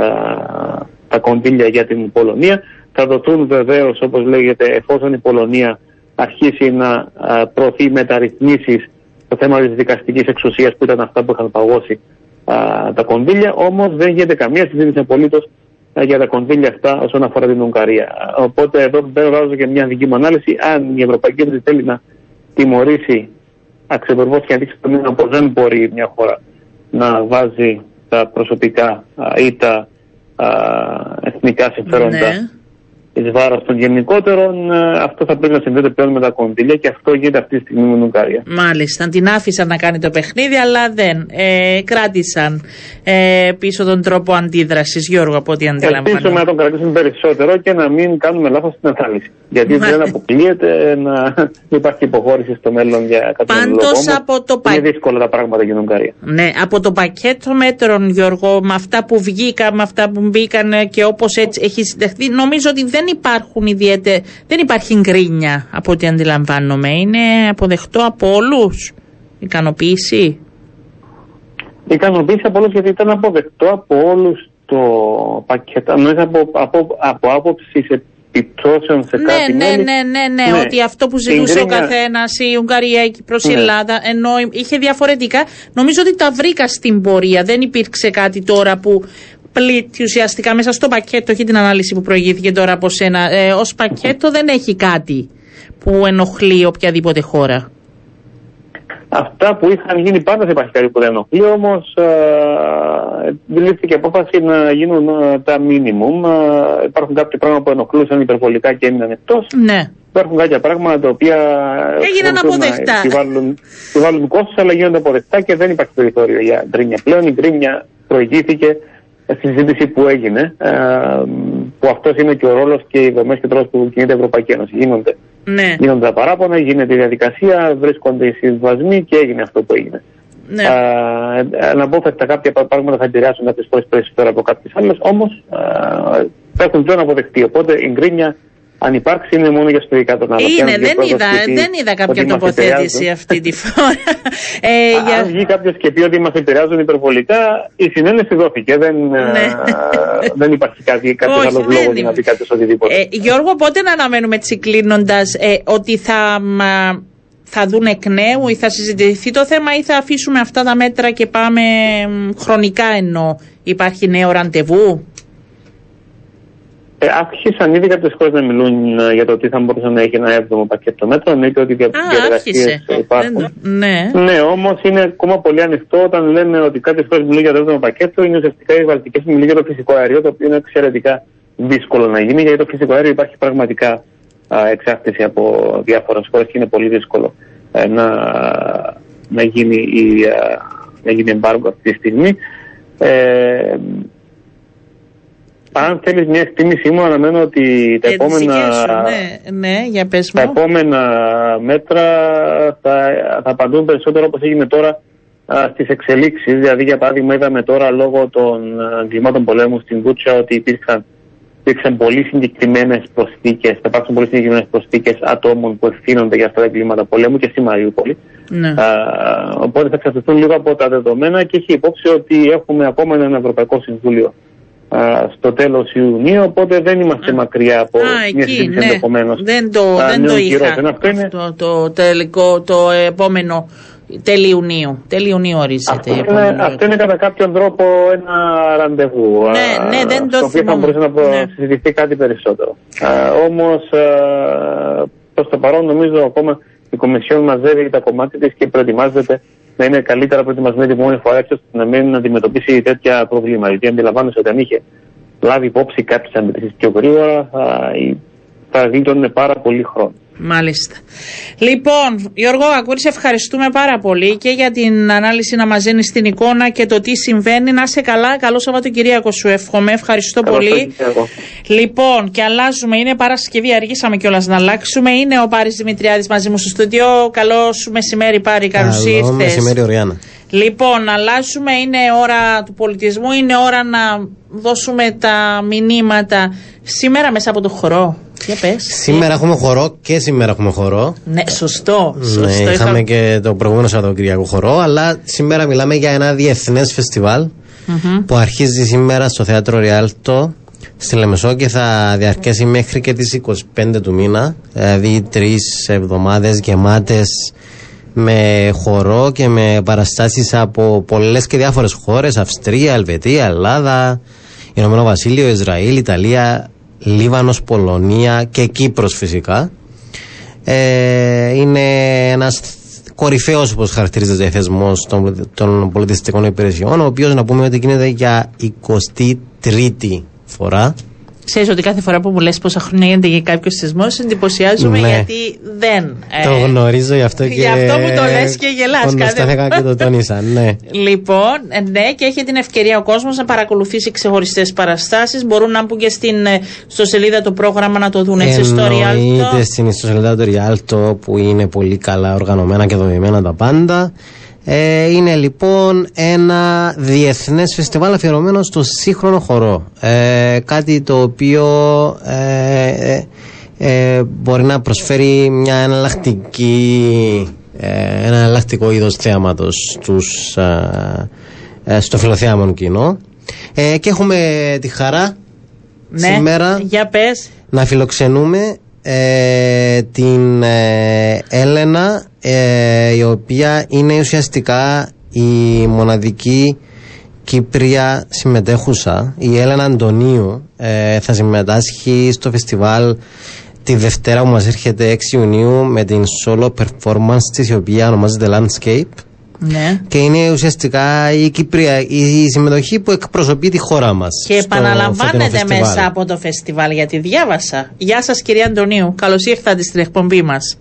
Speaker 6: τα κονδύλια για την Πολωνία. Θα δοθούν βεβαίως, όπως λέγεται, εφόσον η Πολωνία αρχίσει να α, προωθεί μεταρρυθμίσεις στο θέμα της δικαστικής εξουσίας που ήταν αυτά που είχαν παγώσει α, τα κονδύλια. Όμως δεν γίνεται καμία συζήτηση απολύτως α, για τα κονδύλια αυτά όσον αφορά την Ουγγαρία. Οπότε εδώ δεν βάζω και μια δική μου ανάλυση. Αν η Ευρωπαϊκή Ένωση θέλει να τιμωρήσει αξιοπρεπώς και να δείξει το μήνυμα πω δεν μπορεί μια χώρα να βάζει τα προσωπικά α, ή τα α, εθνικά συμφέροντα
Speaker 2: Ναι.
Speaker 6: Εις βάρος των γενικότερων, ε, αυτό θα πρέπει να συνδέεται πλέον με τα κονδύλια και αυτό γίνεται αυτή τη στιγμή με την Ουγγαρία.
Speaker 2: Μάλιστα, την άφησαν να κάνει το παιχνίδι, αλλά δεν. Ε, κράτησαν ε, πίσω τον τρόπο αντίδρασης, Γιώργο, από ό,τι
Speaker 6: Ελπίζουμε να
Speaker 2: αντιλαμβάνομαι.
Speaker 6: τον κρατήσουμε περισσότερο και να μην κάνουμε λάθος στην ανάλυση. Γιατί
Speaker 2: Μάλιστα.
Speaker 6: δεν αποκλείεται να υπάρχει υποχώρηση στο μέλλον για κάποιον
Speaker 2: Πάντως
Speaker 6: λόγο. Όμως
Speaker 2: από το πα-
Speaker 6: Είναι δύσκολα τα πράγματα για την Ουγγαρία.
Speaker 2: Ναι, από το πακέτο μέτρων, Γιώργο, με αυτά που βγήκαν, με αυτά που μπήκαν και όπως έτσι έχει συνταχθεί, νομίζω ότι δεν υπάρχουν ιδιαίτερε. Δεν υπάρχει γκρίνια από ό,τι αντιλαμβάνομαι. Είναι αποδεκτό από όλους. Ικανοποίηση;
Speaker 6: ικανοποίηση από όλους γιατί ήταν αποδεκτό από όλους το πακέτο. Νομίζω από, από, από άποψη επιπτώσεων σε
Speaker 2: Ναι,
Speaker 6: κάτι
Speaker 2: ναι,
Speaker 6: μέλη.
Speaker 2: ναι, ναι, ναι,
Speaker 6: Ναι.
Speaker 2: ότι αυτό που
Speaker 6: Η
Speaker 2: ζητούσε ο
Speaker 6: γκρίνια-
Speaker 2: καθένας, η Ουγγαρία, η Κύπρος, η
Speaker 6: Ναι.
Speaker 2: Ελλάδα, ενώ είχε διαφορετικά. Νομίζω ότι τα βρήκα στην πορεία. Δεν υπήρξε κάτι τώρα που πλήττει ουσιαστικά μέσα στο πακέτο, όχι την ανάλυση που προηγήθηκε τώρα από σένα. Ε, Ω πακέτο δεν έχει κάτι που ενοχλεί οποιαδήποτε χώρα.
Speaker 6: Αυτά που είχαν γίνει πάντα σε υπάρχει που δεν ενοχλεί, όμως λήφθηκε απόφαση να γίνουν ε, τα minimum. Ε, υπάρχουν κάποια πράγματα που ενοχλούσαν υπερβολικά και έμειναν εκτός.
Speaker 2: Ναι.
Speaker 6: Υπάρχουν κάποια πράγματα τα οποία
Speaker 2: Έγιναν
Speaker 6: μπορούν να
Speaker 2: αποδεκτά.
Speaker 6: Επιβάλλουν, επιβάλλουν κόστος αλλά γίνονται αποδεκτά και δεν υπάρχει περιθώριο για γκρίνια. Πλέον η γκρίνια προηγήθηκε στη συζήτηση που έγινε, ε, που αυτός είναι και ο ρόλος και οι δομές και ο τρόπος που κινείται η Ευρωπαϊκή Ένωση. Γίνονται,
Speaker 2: Ναι.
Speaker 6: γίνονται τα παράπονα, γίνεται η διαδικασία, βρίσκονται οι συμβασμοί και έγινε αυτό που έγινε.
Speaker 2: ναι.
Speaker 6: Ε, αναπόφευκτα κάποια πράγματα θα επηρεάσουν κάποιες φορέ περισσότερο από κάποιες άλλες, όμως θα έχουν πλέον αποδεχτεί. Οπότε η γκρίνια, αν υπάρξει, είναι μόνο για ιστορικά των άλλων.
Speaker 2: Είναι,
Speaker 6: Και αν
Speaker 2: δεν
Speaker 6: βγει
Speaker 2: είδα,
Speaker 6: πρώτος και πει
Speaker 2: δεν είδα κάποια
Speaker 6: ότι μας
Speaker 2: τοποθέτηση
Speaker 6: επηρεάζουν,
Speaker 2: αυτή τη φορά. ε,
Speaker 6: Αν
Speaker 2: για...
Speaker 6: βγει κάποιος και πει ότι μας επηρεάζουν υπερβολικά, η συνένεση δόθηκε. Δεν, ε,
Speaker 2: Ναι.
Speaker 6: δεν υπάρχει κάτι, κάποιος
Speaker 2: Όχι,
Speaker 6: άλλος
Speaker 2: δεν
Speaker 6: λόγος
Speaker 2: είναι.
Speaker 6: για να πει κάποιο οτιδήποτε.
Speaker 2: Ε, Γιώργο, πότε να αναμένουμε έτσι κλείνοντα ε, ότι θα, μα, θα δουν εκ νέου ή θα συζητηθεί το θέμα ή θα αφήσουμε αυτά τα μέτρα και πάμε μ, χρονικά ενώ υπάρχει νέο ραντεβού;
Speaker 6: Ε, άρχισαν ήδη κάποιες χώρες να μιλούν ε, για το τι θα μπορούσε να έχει ένα έβδομο πακέτο μέτρων. Εννοείται ότι οι
Speaker 2: Α,
Speaker 6: διαδικασίε
Speaker 2: άρχισε.
Speaker 6: υπάρχουν.
Speaker 2: Δεν- ναι.
Speaker 6: Ναι, όμως είναι ακόμα πολύ ανοιχτό όταν λέμε ότι κάποιες χώρες μιλούν για το έβδομο πακέτο. Είναι ουσιαστικά οι βαλτικές που μιλούν για το φυσικό αέριο, το οποίο είναι εξαιρετικά δύσκολο να γίνει, γιατί το φυσικό αέριο υπάρχει πραγματικά α, εξάρτηση από διάφορες χώρες και είναι πολύ δύσκολο ε, να, να γίνει η, α, να γίνει εμπάργκο αυτή τη στιγμή. Ε, αν θέλεις μια εκτίμησή μου, αναμένω ότι τα
Speaker 2: Ε, τις
Speaker 6: επόμενα
Speaker 2: δικές σου, ναι, ναι, για πες
Speaker 6: τα
Speaker 2: μου.
Speaker 6: επόμενα μέτρα θα, θα απαντούν περισσότερο όπως έγινε τώρα α, στις εξελίξεις. Δηλαδή για παράδειγμα είδαμε τώρα λόγω των α, εγκλημάτων πολέμου στην Βούτσα ότι υπήρξαν, υπήρξαν πολύ συγκεκριμένες προσθήκες, θα υπάρξουν πολύ συγκεκριμένες προσθήκες ατόμων που ευθύνονται για αυτά τα εγκλήματα πολέμου και στη Μαριούπολη.
Speaker 2: Ναι.
Speaker 6: Α, οπότε θα εξαρτηθούν λίγο από τα δεδομένα και έχει υπόψη ότι έχουμε ακόμα ένα Ευρωπαϊκό Συμβούλιο α, στο τέλος Ιουνίου, οπότε δεν είμαστε μακριά από
Speaker 2: Α,
Speaker 6: μια
Speaker 2: εκεί,
Speaker 6: συζήτηση
Speaker 2: ναι.
Speaker 6: ενδεχομένως.
Speaker 2: Δεν το, δεν το είχα.
Speaker 6: Αυτό είναι,
Speaker 2: Αυτό το τελικό, το επόμενο τέλη Ιουνίου. Τέλη Ιουνίου ορίζεται.
Speaker 6: αυτό,
Speaker 2: η
Speaker 6: είναι,
Speaker 2: επόμενη
Speaker 6: αυτό είναι κατά κάποιον τρόπο ένα ραντεβού.
Speaker 2: Ναι,
Speaker 6: α,
Speaker 2: ναι, δεν το
Speaker 6: στο οποίο θα
Speaker 2: θυμόμαι.
Speaker 6: μπορούσε να προ-
Speaker 2: Ναι.
Speaker 6: συζητηθεί κάτι περισσότερο. Όμως προς το παρόν νομίζω ακόμα η Κομισιόν μαζεύει τα κομμάτια της και προετοιμάζεται να είναι καλύτερα προετοιμασμένη την επόμενη φορά έτσι ώστε να μην αντιμετωπίσει τέτοια προβλήματα. Γιατί αντιλαμβάνεσαι ότι αν είχε λάβει υπόψη κάποιες αντιρρήσει πιο γρήγορα θα, θα γλίτωνε πάρα πολύ χρόνο.
Speaker 2: Μάλιστα. Λοιπόν, Γιώργο Ακούρη, σε ευχαριστούμε πάρα πολύ και για την ανάλυση να μας δίνει την εικόνα και το τι συμβαίνει. Να είσαι καλά. Καλό Σαββατοκυριακό σου εύχομαι. Ευχαριστώ
Speaker 6: Καλό
Speaker 2: πολύ.
Speaker 6: Σαββατοκύριακο.
Speaker 2: Λοιπόν, και αλλάζουμε. Είναι Παρασκευή. Αργήσαμε κιόλας να αλλάξουμε. Είναι ο Πάρης Δημητριάδης μαζί μου στο στούντιο. Καλό σου μεσημέρι, Πάρη. Καλώς
Speaker 7: Καλό
Speaker 2: ήρθες.
Speaker 7: μεσημέρι, Οριάννα.
Speaker 2: Λοιπόν, αλλάζουμε. Είναι ώρα του πολιτισμού. Είναι ώρα να δώσουμε τα μηνύματα σήμερα μέσα από το χορό. Για πες.
Speaker 7: Σήμερα έχουμε χορό και σήμερα έχουμε χορό.
Speaker 2: Ναι, σωστό. σωστό.
Speaker 7: Ναι, είχαμε
Speaker 2: Είχα-
Speaker 7: και το προηγούμενο Σαββατοκυριακό χορό, αλλά σήμερα μιλάμε για ένα διεθνές φεστιβάλ
Speaker 2: Μμμ.
Speaker 7: που αρχίζει σήμερα στο θέατρο Ριάλτο στη Λεμεσό και θα διαρκέσει μέχρι και τις 25 του μήνα, δηλαδή τρεις εβδομάδες γεμάτες με χορό και με παραστάσεις από πολλές και διάφορες χώρες, Αυστρία, Ελβετία, Ελλάδα, Ηνωμένο Βασίλειο, Ισραήλ, Ιταλία, Λίβανος, Πολωνία και Κύπρος φυσικά. Ε, είναι ένας κορυφαίος όπως χαρακτηρίζεται θεσμός των, των πολιτιστικών υπηρεσιών ο οποίος να πούμε ότι γίνεται για 23η φορά
Speaker 2: Ξέρεις ότι κάθε φορά που μου λες πόσα χρόνια γίνεται για κάποιος θεσμό, εντυπωσιάζομαι
Speaker 7: Ναι.
Speaker 2: γιατί δεν. ε,
Speaker 7: το γνωρίζω γι' αυτό και
Speaker 2: γι' αυτό μου το λες και γελάς κάθε
Speaker 7: κοντοστάθηκα
Speaker 2: φορά.
Speaker 7: και το τόνισα ναι
Speaker 2: Λοιπόν, ε, ναι, και έχει την ευκαιρία ο κόσμος να παρακολουθήσει ξεχωριστές παραστάσεις. Μπορούν να μπουν και στην, ε, στο σελίδα το πρόγραμμα να το δουν έτσι στο
Speaker 7: Εννοείται
Speaker 2: Rialto.
Speaker 7: στην ιστοσελίδα του Rialto που είναι πολύ καλά οργανωμένα και δομημένα τα πάντα. Ε, είναι λοιπόν ένα διεθνές φεστιβάλ αφιερωμένο στο σύγχρονο χορό. Ε, κάτι το οποίο ε, ε, ε, μπορεί να προσφέρει μια εναλλακτική, ε, ένα εναλλακτικό είδος θέαματος στους, ε, ε, στο φιλοθέαμον κοινό. Ε, και έχουμε τη χαρά
Speaker 2: Ναι,
Speaker 7: σήμερα
Speaker 2: για πες.
Speaker 7: να φιλοξενούμε ε, την ε, Έλενα ε, η οποία είναι ουσιαστικά η μοναδική Κύπρια συμμετέχουσα η Έλενα Αντωνίου ε, θα συμμετάσχει στο φεστιβάλ τη Δευτέρα που μας έρχεται 6 Ιουνίου με την solo performance της η οποία ονομάζεται Landscape
Speaker 2: Ναι.
Speaker 7: και είναι ουσιαστικά η Κύπρια, η συμμετοχή που εκπροσωπεί τη χώρα μας
Speaker 2: Και
Speaker 7: στο
Speaker 2: επαναλαμβάνεται
Speaker 7: φετινό φεστιβάλ.
Speaker 2: μέσα από το φεστιβάλ γιατί διάβασα. Γεια σας κυρία Αντωνίου, καλώς ήρθατε στην εκπομπή μας.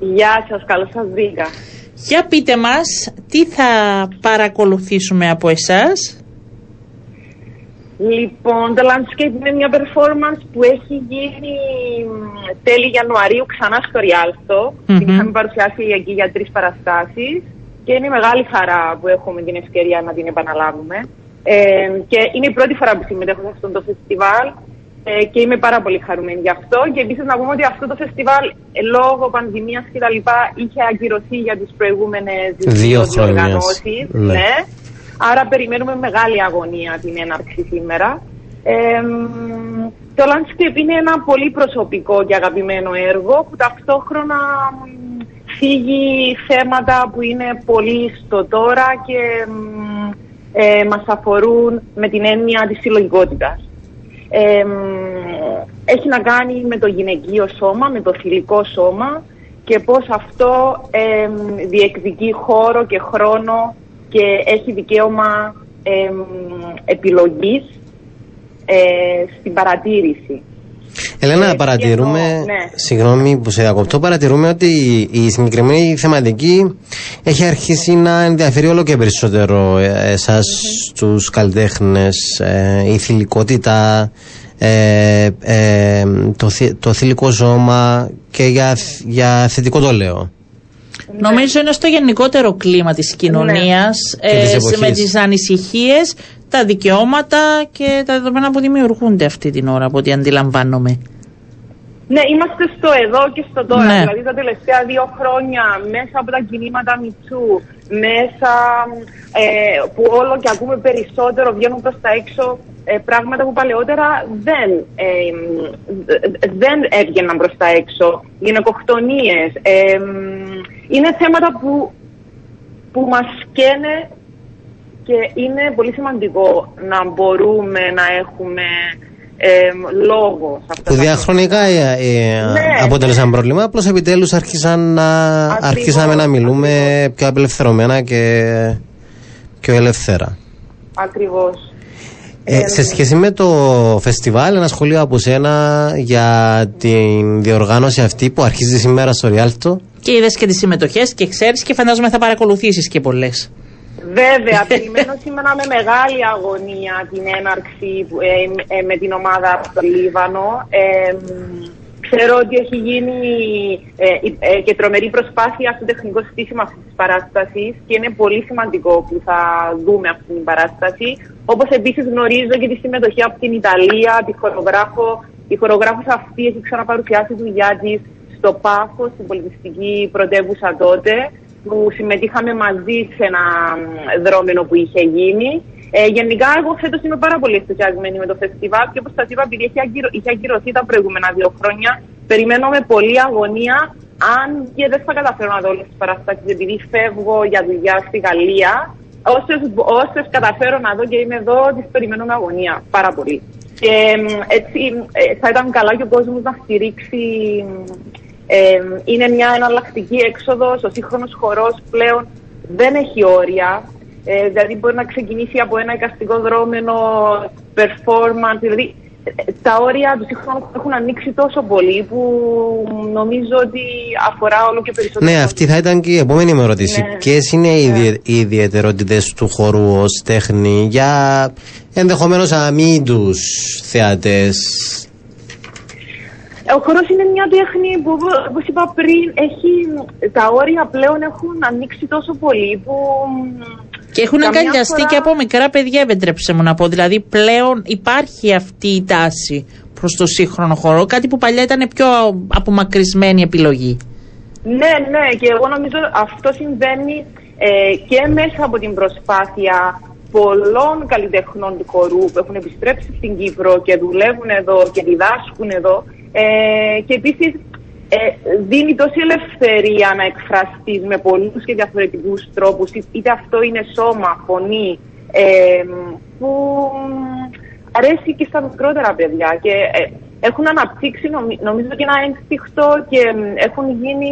Speaker 8: Γεια σας, καλώς σας βρήκα.
Speaker 2: Για πείτε μας τι θα παρακολουθήσουμε από εσάς;
Speaker 8: Λοιπόν, το Landscape είναι μια performance που έχει γίνει μ, τέλη Ιανουαρίου ξανά στο Rialto.
Speaker 2: Μμμ.
Speaker 8: Την είχαμε παρουσιάσει εκεί για τρεις παραστάσεις και είναι μεγάλη χαρά που έχουμε την ευκαιρία να την επαναλάβουμε. Ε, και είναι η πρώτη φορά που συμμετέχω σε αυτό το φεστιβάλ ε, και είμαι πάρα πολύ χαρούμενη γι' αυτό. Και επίσης να πούμε ότι αυτό το φεστιβάλ ε, λόγω πανδημίας και τα λοιπά είχε ακυρωθεί για τις προηγούμενες
Speaker 7: Δύο
Speaker 8: δύο
Speaker 7: χρόνιες.
Speaker 8: διοργανώσεις.
Speaker 7: Ναι.
Speaker 8: ναι. Άρα περιμένουμε μεγάλη αγωνία την έναρξη σήμερα. Ε, μ, το Landscape είναι ένα πολύ προσωπικό και αγαπημένο έργο που ταυτόχρονα μ, φύγει θέματα που είναι πολύ στο τώρα και μ, ε, μας αφορούν με την έννοια της συλλογικότητας. Ε, μ, έχει να κάνει με το γυναικείο σώμα, με το θηλυκό σώμα και πώς αυτό ε, μ, διεκδικεί χώρο και χρόνο και έχει δικαίωμα ε, μ, επιλογής ε, στην παρατήρηση.
Speaker 7: Ελένα,
Speaker 8: Ε,
Speaker 7: παρατηρούμε,
Speaker 8: και εννοώ, ναι.
Speaker 7: συγγνώμη που σε διακοπτώ, παρατηρούμε ότι η συγκεκριμένη θεματική έχει αρχίσει να ενδιαφέρει όλο και περισσότερο ε, εσάς τους καλλιτέχνες, ε, η θηλυκότητα, ε, ε, το, θη- το θηλυκό σώμα και για, για θετικό το λέω.
Speaker 2: Νομίζω είναι στο γενικότερο κλίμα της κοινωνίας,
Speaker 7: Και της
Speaker 2: ε,
Speaker 7: εποχής.
Speaker 2: με τις ανησυχίες, τα δικαιώματα και τα δεδομένα που δημιουργούνται αυτή την ώρα από ό,τι αντιλαμβάνομαι.
Speaker 8: Ναι, είμαστε στο εδώ και στο τώρα.
Speaker 2: Ναι.
Speaker 8: Δηλαδή τα τελευταία δύο χρόνια μέσα από τα κινήματα Μιτσού, μέσα ε, που όλο και ακούμε περισσότερο βγαίνουν προς τα έξω ε, πράγματα που παλαιότερα δεν, ε, ε, δεν έβγαιναν προς τα έξω. Γυναικοκτονίες. Ε, είναι θέματα που, που μας καίνε και είναι πολύ σημαντικό να μπορούμε να έχουμε ε, λόγο σε αυτά
Speaker 7: Που
Speaker 8: τα
Speaker 7: διαχρονικά ε, ε,
Speaker 8: Ναι,
Speaker 7: αποτέλεσαν
Speaker 8: ναι.
Speaker 7: πρόβλημα, απλώς επιτέλους άρχισαν να,
Speaker 8: Ακριβώς,
Speaker 7: αρχίσαμε να μιλούμε πιο απελευθερωμένα και πιο ελευθέρα.
Speaker 8: Ακριβώς.
Speaker 7: Ε, σε σχέση με το φεστιβάλ, ένα σχολείο από σένα για την διοργάνωση αυτή που αρχίζει σήμερα στο Ριάλτο.
Speaker 2: Και είδες και τις συμμετοχές και ξέρεις και φαντάζομαι θα παρακολουθήσεις και πολλές.
Speaker 8: Βέβαια, περιμένω σήμερα με μεγάλη αγωνία την έναρξη που- ε, ε, με την ομάδα από το Λίβανο. Ε, μ, ξέρω ότι έχει γίνει ε, η- ε, και τρομερή προσπάθεια στο τεχνικό στήσιμο αυτής της παράστασης και είναι πολύ σημαντικό που θα δούμε αυτή την παράσταση. Όπως επίσης γνωρίζω και τη συμμετοχή από την Ιταλία, τη χορογράφο. Η χορογράφος αυτή έχει ξαναπαρουσιάσει τη δουλειά της στο Πάφος, στην πολιτιστική πρωτεύουσα τότε, που συμμετείχαμε μαζί σε ένα μ, δρόμενο που είχε γίνει. Ε, γενικά, εγώ φέτος είμαι πάρα πολύ ενθουσιασμένη με το φεστιβάλ και όπως σας είπα, επειδή είχε, ακυρω- είχε ακυρωθεί τα προηγούμενα δύο χρόνια, περιμένω με πολλή αγωνία. Αν και δεν θα καταφέρω να δω όλες τις παραστάσεις, επειδή φεύγω για δουλειά στη Γαλλία, όσες καταφέρω να δω και είμαι εδώ, τις περιμένω με αγωνία πάρα πολύ. Και μ, έτσι ε, θα ήταν καλά και ο κόσμος να στηρίξει ε, είναι μια εναλλακτική έξοδος, ο σύγχρονος χορός πλέον δεν έχει όρια, ε, δηλαδή μπορεί να ξεκινήσει από ένα εικαστικό δρόμενο performance, δηλαδή ε, τα όρια του σύγχρονου χώρου έχουν ανοίξει τόσο πολύ που νομίζω ότι αφορά όλο και περισσότερο.
Speaker 7: Ναι, αυτή θα ήταν και η επόμενη μου ερώτηση.
Speaker 8: Ναι.
Speaker 7: Ποιες είναι οι, ιδιαι- οι ιδιαιτερότητες του χορού ως τέχνη για ενδεχομένως αμύντους θεατές;
Speaker 8: Ο χορός είναι μια τέχνη που, όπως είπα πριν, έχει, τα όρια πλέον έχουν ανοίξει τόσο πολύ που...
Speaker 2: Και έχουν
Speaker 8: καμιά
Speaker 2: αγκαλιαστεί
Speaker 8: φορά-
Speaker 2: και από μικρά παιδιά, επιτρέψτε μου να πω. Δηλαδή πλέον υπάρχει αυτή η τάση προς το σύγχρονο χώρο. Κάτι που παλιά ήταν πιο απομακρυσμένη επιλογή.
Speaker 8: Ναι, ναι, και εγώ νομίζω αυτό συμβαίνει ε, και μέσα από την προσπάθεια πολλών καλλιτεχνών του χορού που έχουν επιστρέψει στην Κύπρο και δουλεύουν εδώ και διδάσκουν εδώ ε, και επίσης ε, δίνει τόση ελευθερία να εκφραστείς με πολλούς και διαφορετικούς τρόπους είτε- είτε αυτό είναι σώμα, φωνή ε, που αρέσει και στα μικρότερα παιδιά και ε, έχουν αναπτύξει νομι- νομίζω και ένα ένστικτο και μ, έχουν γίνει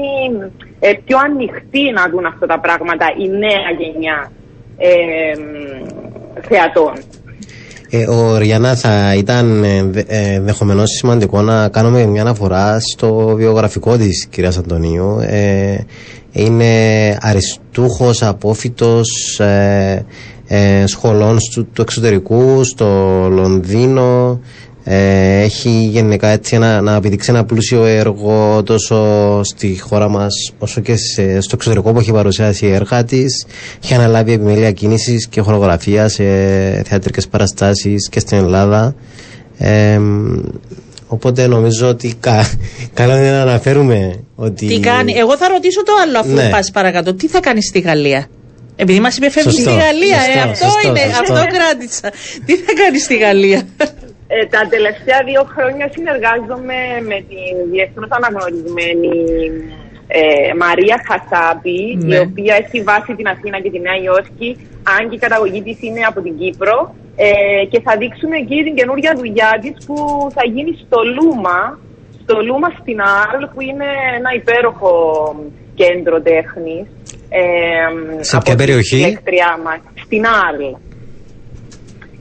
Speaker 8: ε, πιο ανοιχτοί να δουν αυτά τα πράγματα η νέα γενιά ε, μ, θεατών.
Speaker 7: Ε, ο Ριάννα θα ήταν ενδεχομένως σημαντικό να κάνουμε μια αναφορά στο βιογραφικό της κυρίας Αντωνίου. Ε, είναι αριστούχος, απόφυτος ε, ε, σχολών του, του εξωτερικού στο Λονδίνο. Ε, έχει γενικά έτσι να, να επιδείξει ένα πλούσιο έργο τόσο στη χώρα μας όσο και σε- στο εξωτερικό που έχει παρουσιάσει έργα της έχει αναλάβει επιμέλεια κίνησης και χορογραφία σε θεατρικές παραστάσεις και στην Ελλάδα ε, οπότε νομίζω ότι κα, καλό είναι να αναφέρουμε ότι
Speaker 2: Τι κάνει. Εγώ θα ρωτήσω το άλλο αφού
Speaker 7: Ναι.
Speaker 2: πας παρακάτω. Τι θα κάνει στη Γαλλία; Επειδή μας είπε φεύγει
Speaker 7: Σωστό,
Speaker 2: στη Γαλλία. ε,
Speaker 7: σωστό,
Speaker 2: αυτό
Speaker 7: σωστό,
Speaker 2: είναι.
Speaker 7: σωστό.
Speaker 2: Αυτό κράτησα. Τι θα κάνει στη Γαλλία;
Speaker 8: Ε, τα τελευταία δύο χρόνια συνεργάζομαι με την διεθνώς αναγνωρισμένη ε, Μαρία Χασάπη,
Speaker 2: Ναι.
Speaker 8: η οποία έχει βάσει την Αθήνα και τη Νέα Υόρκη, αν και η καταγωγή της είναι από την Κύπρο. Ε, και θα δείξουμε εκεί την καινούργια δουλειά της που θα γίνει στο Λούμα, στο Λούμα στην ΑΡΛ, που είναι ένα υπέροχο κέντρο τέχνης. Ε,
Speaker 7: Σε
Speaker 8: από
Speaker 7: ποια
Speaker 8: τη
Speaker 7: περιοχή;
Speaker 8: συλλεκτριά μας, στην ΑΡΛ.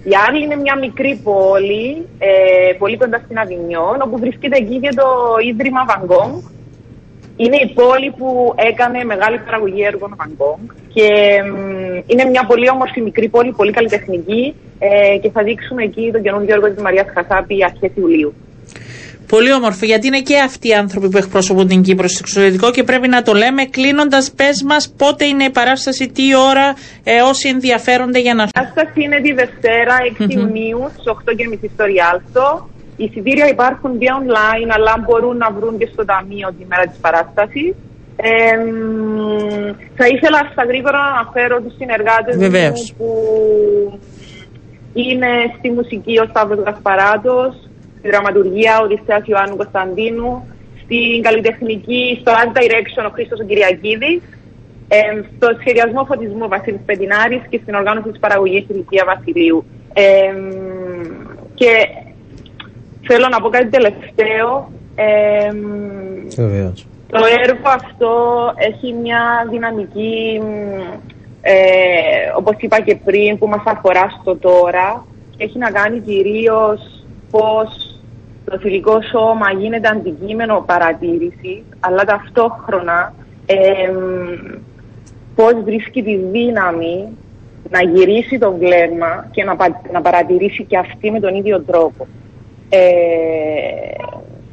Speaker 8: Η Άρλη είναι μια μικρή πόλη, ε, πολύ κοντά στην Αβινιόν, όπου βρίσκεται εκεί και το Ίδρυμα Van Gogh. Είναι η πόλη που έκανε μεγάλη παραγωγή έργων Van Gogh και μ, είναι μια πολύ όμορφη μικρή πόλη, πολύ καλλιτεχνική ε, και θα δείξουμε εκεί τον καινούργιο έργο της Μαριάς Χασάπη αρχές Ιουλίου.
Speaker 2: Πολύ όμορφο, γιατί είναι και αυτοί οι άνθρωποι που εκπροσωπούν την Κύπρο στο εξωτερικό και πρέπει να το λέμε. Κλείνοντας, πες μας πότε είναι η παράσταση, τι ώρα, ε, όσοι ενδιαφέρονται για να
Speaker 8: Η παράσταση είναι τη Δευτέρα 6 Ιουνίου στις 8.30 στο Ριάλτο. εισιτήρια υπάρχουν και online, αλλά μπορούν να βρουν και στο ταμείο τη μέρα της παράστασης. Ε, μ, θα ήθελα στα γρήγορα να αναφέρω τους συνεργάτες
Speaker 2: Βεβαίως.
Speaker 8: μου που είναι στη μουσική ο Σταύρος Γασπαράτος, στη δραματουργία ο Οδυσσέας Ιωάννου Κωνσταντίνου, στην καλλιτεχνική, στο Art Direction ο Χρήστος ο Κυριακίδης, ε, στο σχεδιασμό φωτισμού ο Βασίλης Πεντινάρης και στην οργάνωση της παραγωγής η Λυκία Βασιλείου. Ε, μ, και θέλω να πω κάτι τελευταίο. Ε, μ,
Speaker 7: Βεβαίως.
Speaker 8: το έργο αυτό έχει μια δυναμική, μ, ε, όπως είπα και πριν, που μας αφορά στο τώρα και έχει να κάνει κυρίως πώς το θηλυκό σώμα γίνεται αντικείμενο παρατήρησης, αλλά ταυτόχρονα ε, μ, πώς βρίσκει τη δύναμη να γυρίσει το βλέμμα και να, πα- να παρατηρήσει και αυτή με τον ίδιο τρόπο. Ε,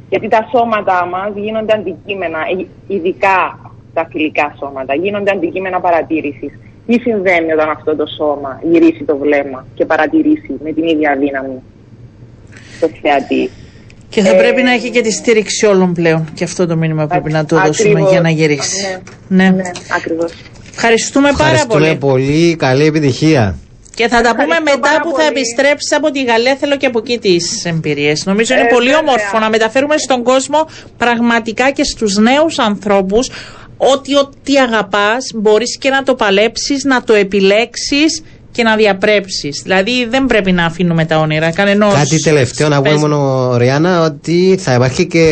Speaker 8: γιατί τα σώματα μας γίνονται αντικείμενα, ε, ειδικά τα φιλικά σώματα, γίνονται αντικείμενα παρατήρησης. Τι συμβαίνει όταν αυτό το σώμα γυρίσει το βλέμμα και παρατηρήσει με την ίδια δύναμη το θεατή;
Speaker 2: Και θα
Speaker 8: Ε,
Speaker 2: πρέπει να έχει και τη στήριξη όλων πλέον. Και αυτό το μήνυμα πρέπει να το δώσουμε
Speaker 8: Ακριβώς.
Speaker 2: για να γυρίσει.
Speaker 8: Ναι,
Speaker 2: Ναι.
Speaker 8: ναι ακριβώς.
Speaker 2: Ευχαριστούμε πάρα
Speaker 7: Ευχαριστούμε
Speaker 2: πολύ.
Speaker 7: πολύ. Καλή επιτυχία.
Speaker 2: Και θα τα πούμε
Speaker 8: Ευχαριστώ
Speaker 2: μετά
Speaker 8: πάρα
Speaker 2: που θα
Speaker 8: πολύ.
Speaker 2: επιστρέψεις από τη Γαλλία. Θέλω και από εκεί τις εμπειρίες. Νομίζω είναι
Speaker 8: Ε,
Speaker 2: πολύ
Speaker 8: βέβαια.
Speaker 2: όμορφο να μεταφέρουμε στον κόσμο πραγματικά και στους νέους ανθρώπους ότι ό,τι αγαπάς μπορείς και να το παλέψεις, να το επιλέξεις και να διαπρέψεις. Δηλαδή δεν πρέπει να αφήνουμε τα όνειρα κανενός.
Speaker 7: Κάτι τελευταίο να πούμε μόνο, Ριάννα, ότι θα υπάρχει και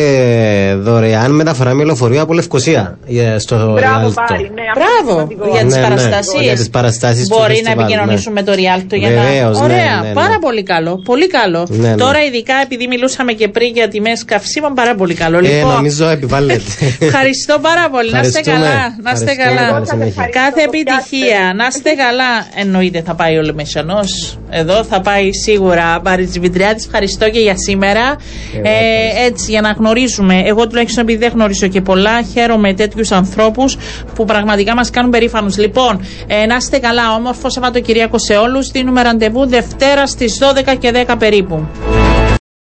Speaker 7: δωρεάν μεταφορά με λεωφορείο από Λευκοσία ε, στο
Speaker 8: Μπράβο
Speaker 7: Ριάλτο.
Speaker 8: πάλι, ναι, αυτό είναι
Speaker 2: Μπράβο
Speaker 8: σημαντικό.
Speaker 2: για τις
Speaker 7: Ναι, ναι,
Speaker 2: παραστάσεις.
Speaker 7: για τις παραστάσεις του
Speaker 2: Μπορεί να
Speaker 7: φεστιβάλ,
Speaker 2: επικοινωνήσουμε
Speaker 7: ναι.
Speaker 2: το Ριάλτο για
Speaker 7: Βεβαίως,
Speaker 2: να.
Speaker 7: ναι,
Speaker 2: Ωραία,
Speaker 7: ναι, ναι.
Speaker 2: πάρα πολύ καλό. Πολύ καλό.
Speaker 7: Ναι, ναι.
Speaker 2: Τώρα, ειδικά επειδή μιλούσαμε και πριν για τιμές καυσίμων, πάρα πολύ καλό.
Speaker 7: Ε,
Speaker 2: λοιπόν,
Speaker 7: νομίζω επιβάλλεται.
Speaker 2: ευχαριστώ πάρα πολύ. Να είστε
Speaker 7: Ευχαριστούμε.
Speaker 2: καλά. Να είστε
Speaker 7: Ευχαριστούμε.
Speaker 2: καλά.
Speaker 7: Καλή συνέχεια.
Speaker 2: Κάθε επιτυχία. Να είστε καλά. Εννοείται θα πάει ο Λεμεσανό. Εδώ θα πάει σίγουρα. Πάρη Δημητριάδη, ευχαριστώ και για σήμερα. Ε, έτσι, για να γνωρίζουμε. Εγώ τουλάχιστον επειδή δεν γνωρίζω και πολλά, χαίρομαι τέτοιους ανθρώπους που πραγματικά μας κάνουν περήφανους. Λοιπόν, ε, να είστε καλά. Όμορφο Σαββατοκυριακό σε όλους. Δίνουμε ραντεβού Δευτέρα στις 12 και 10 περίπου.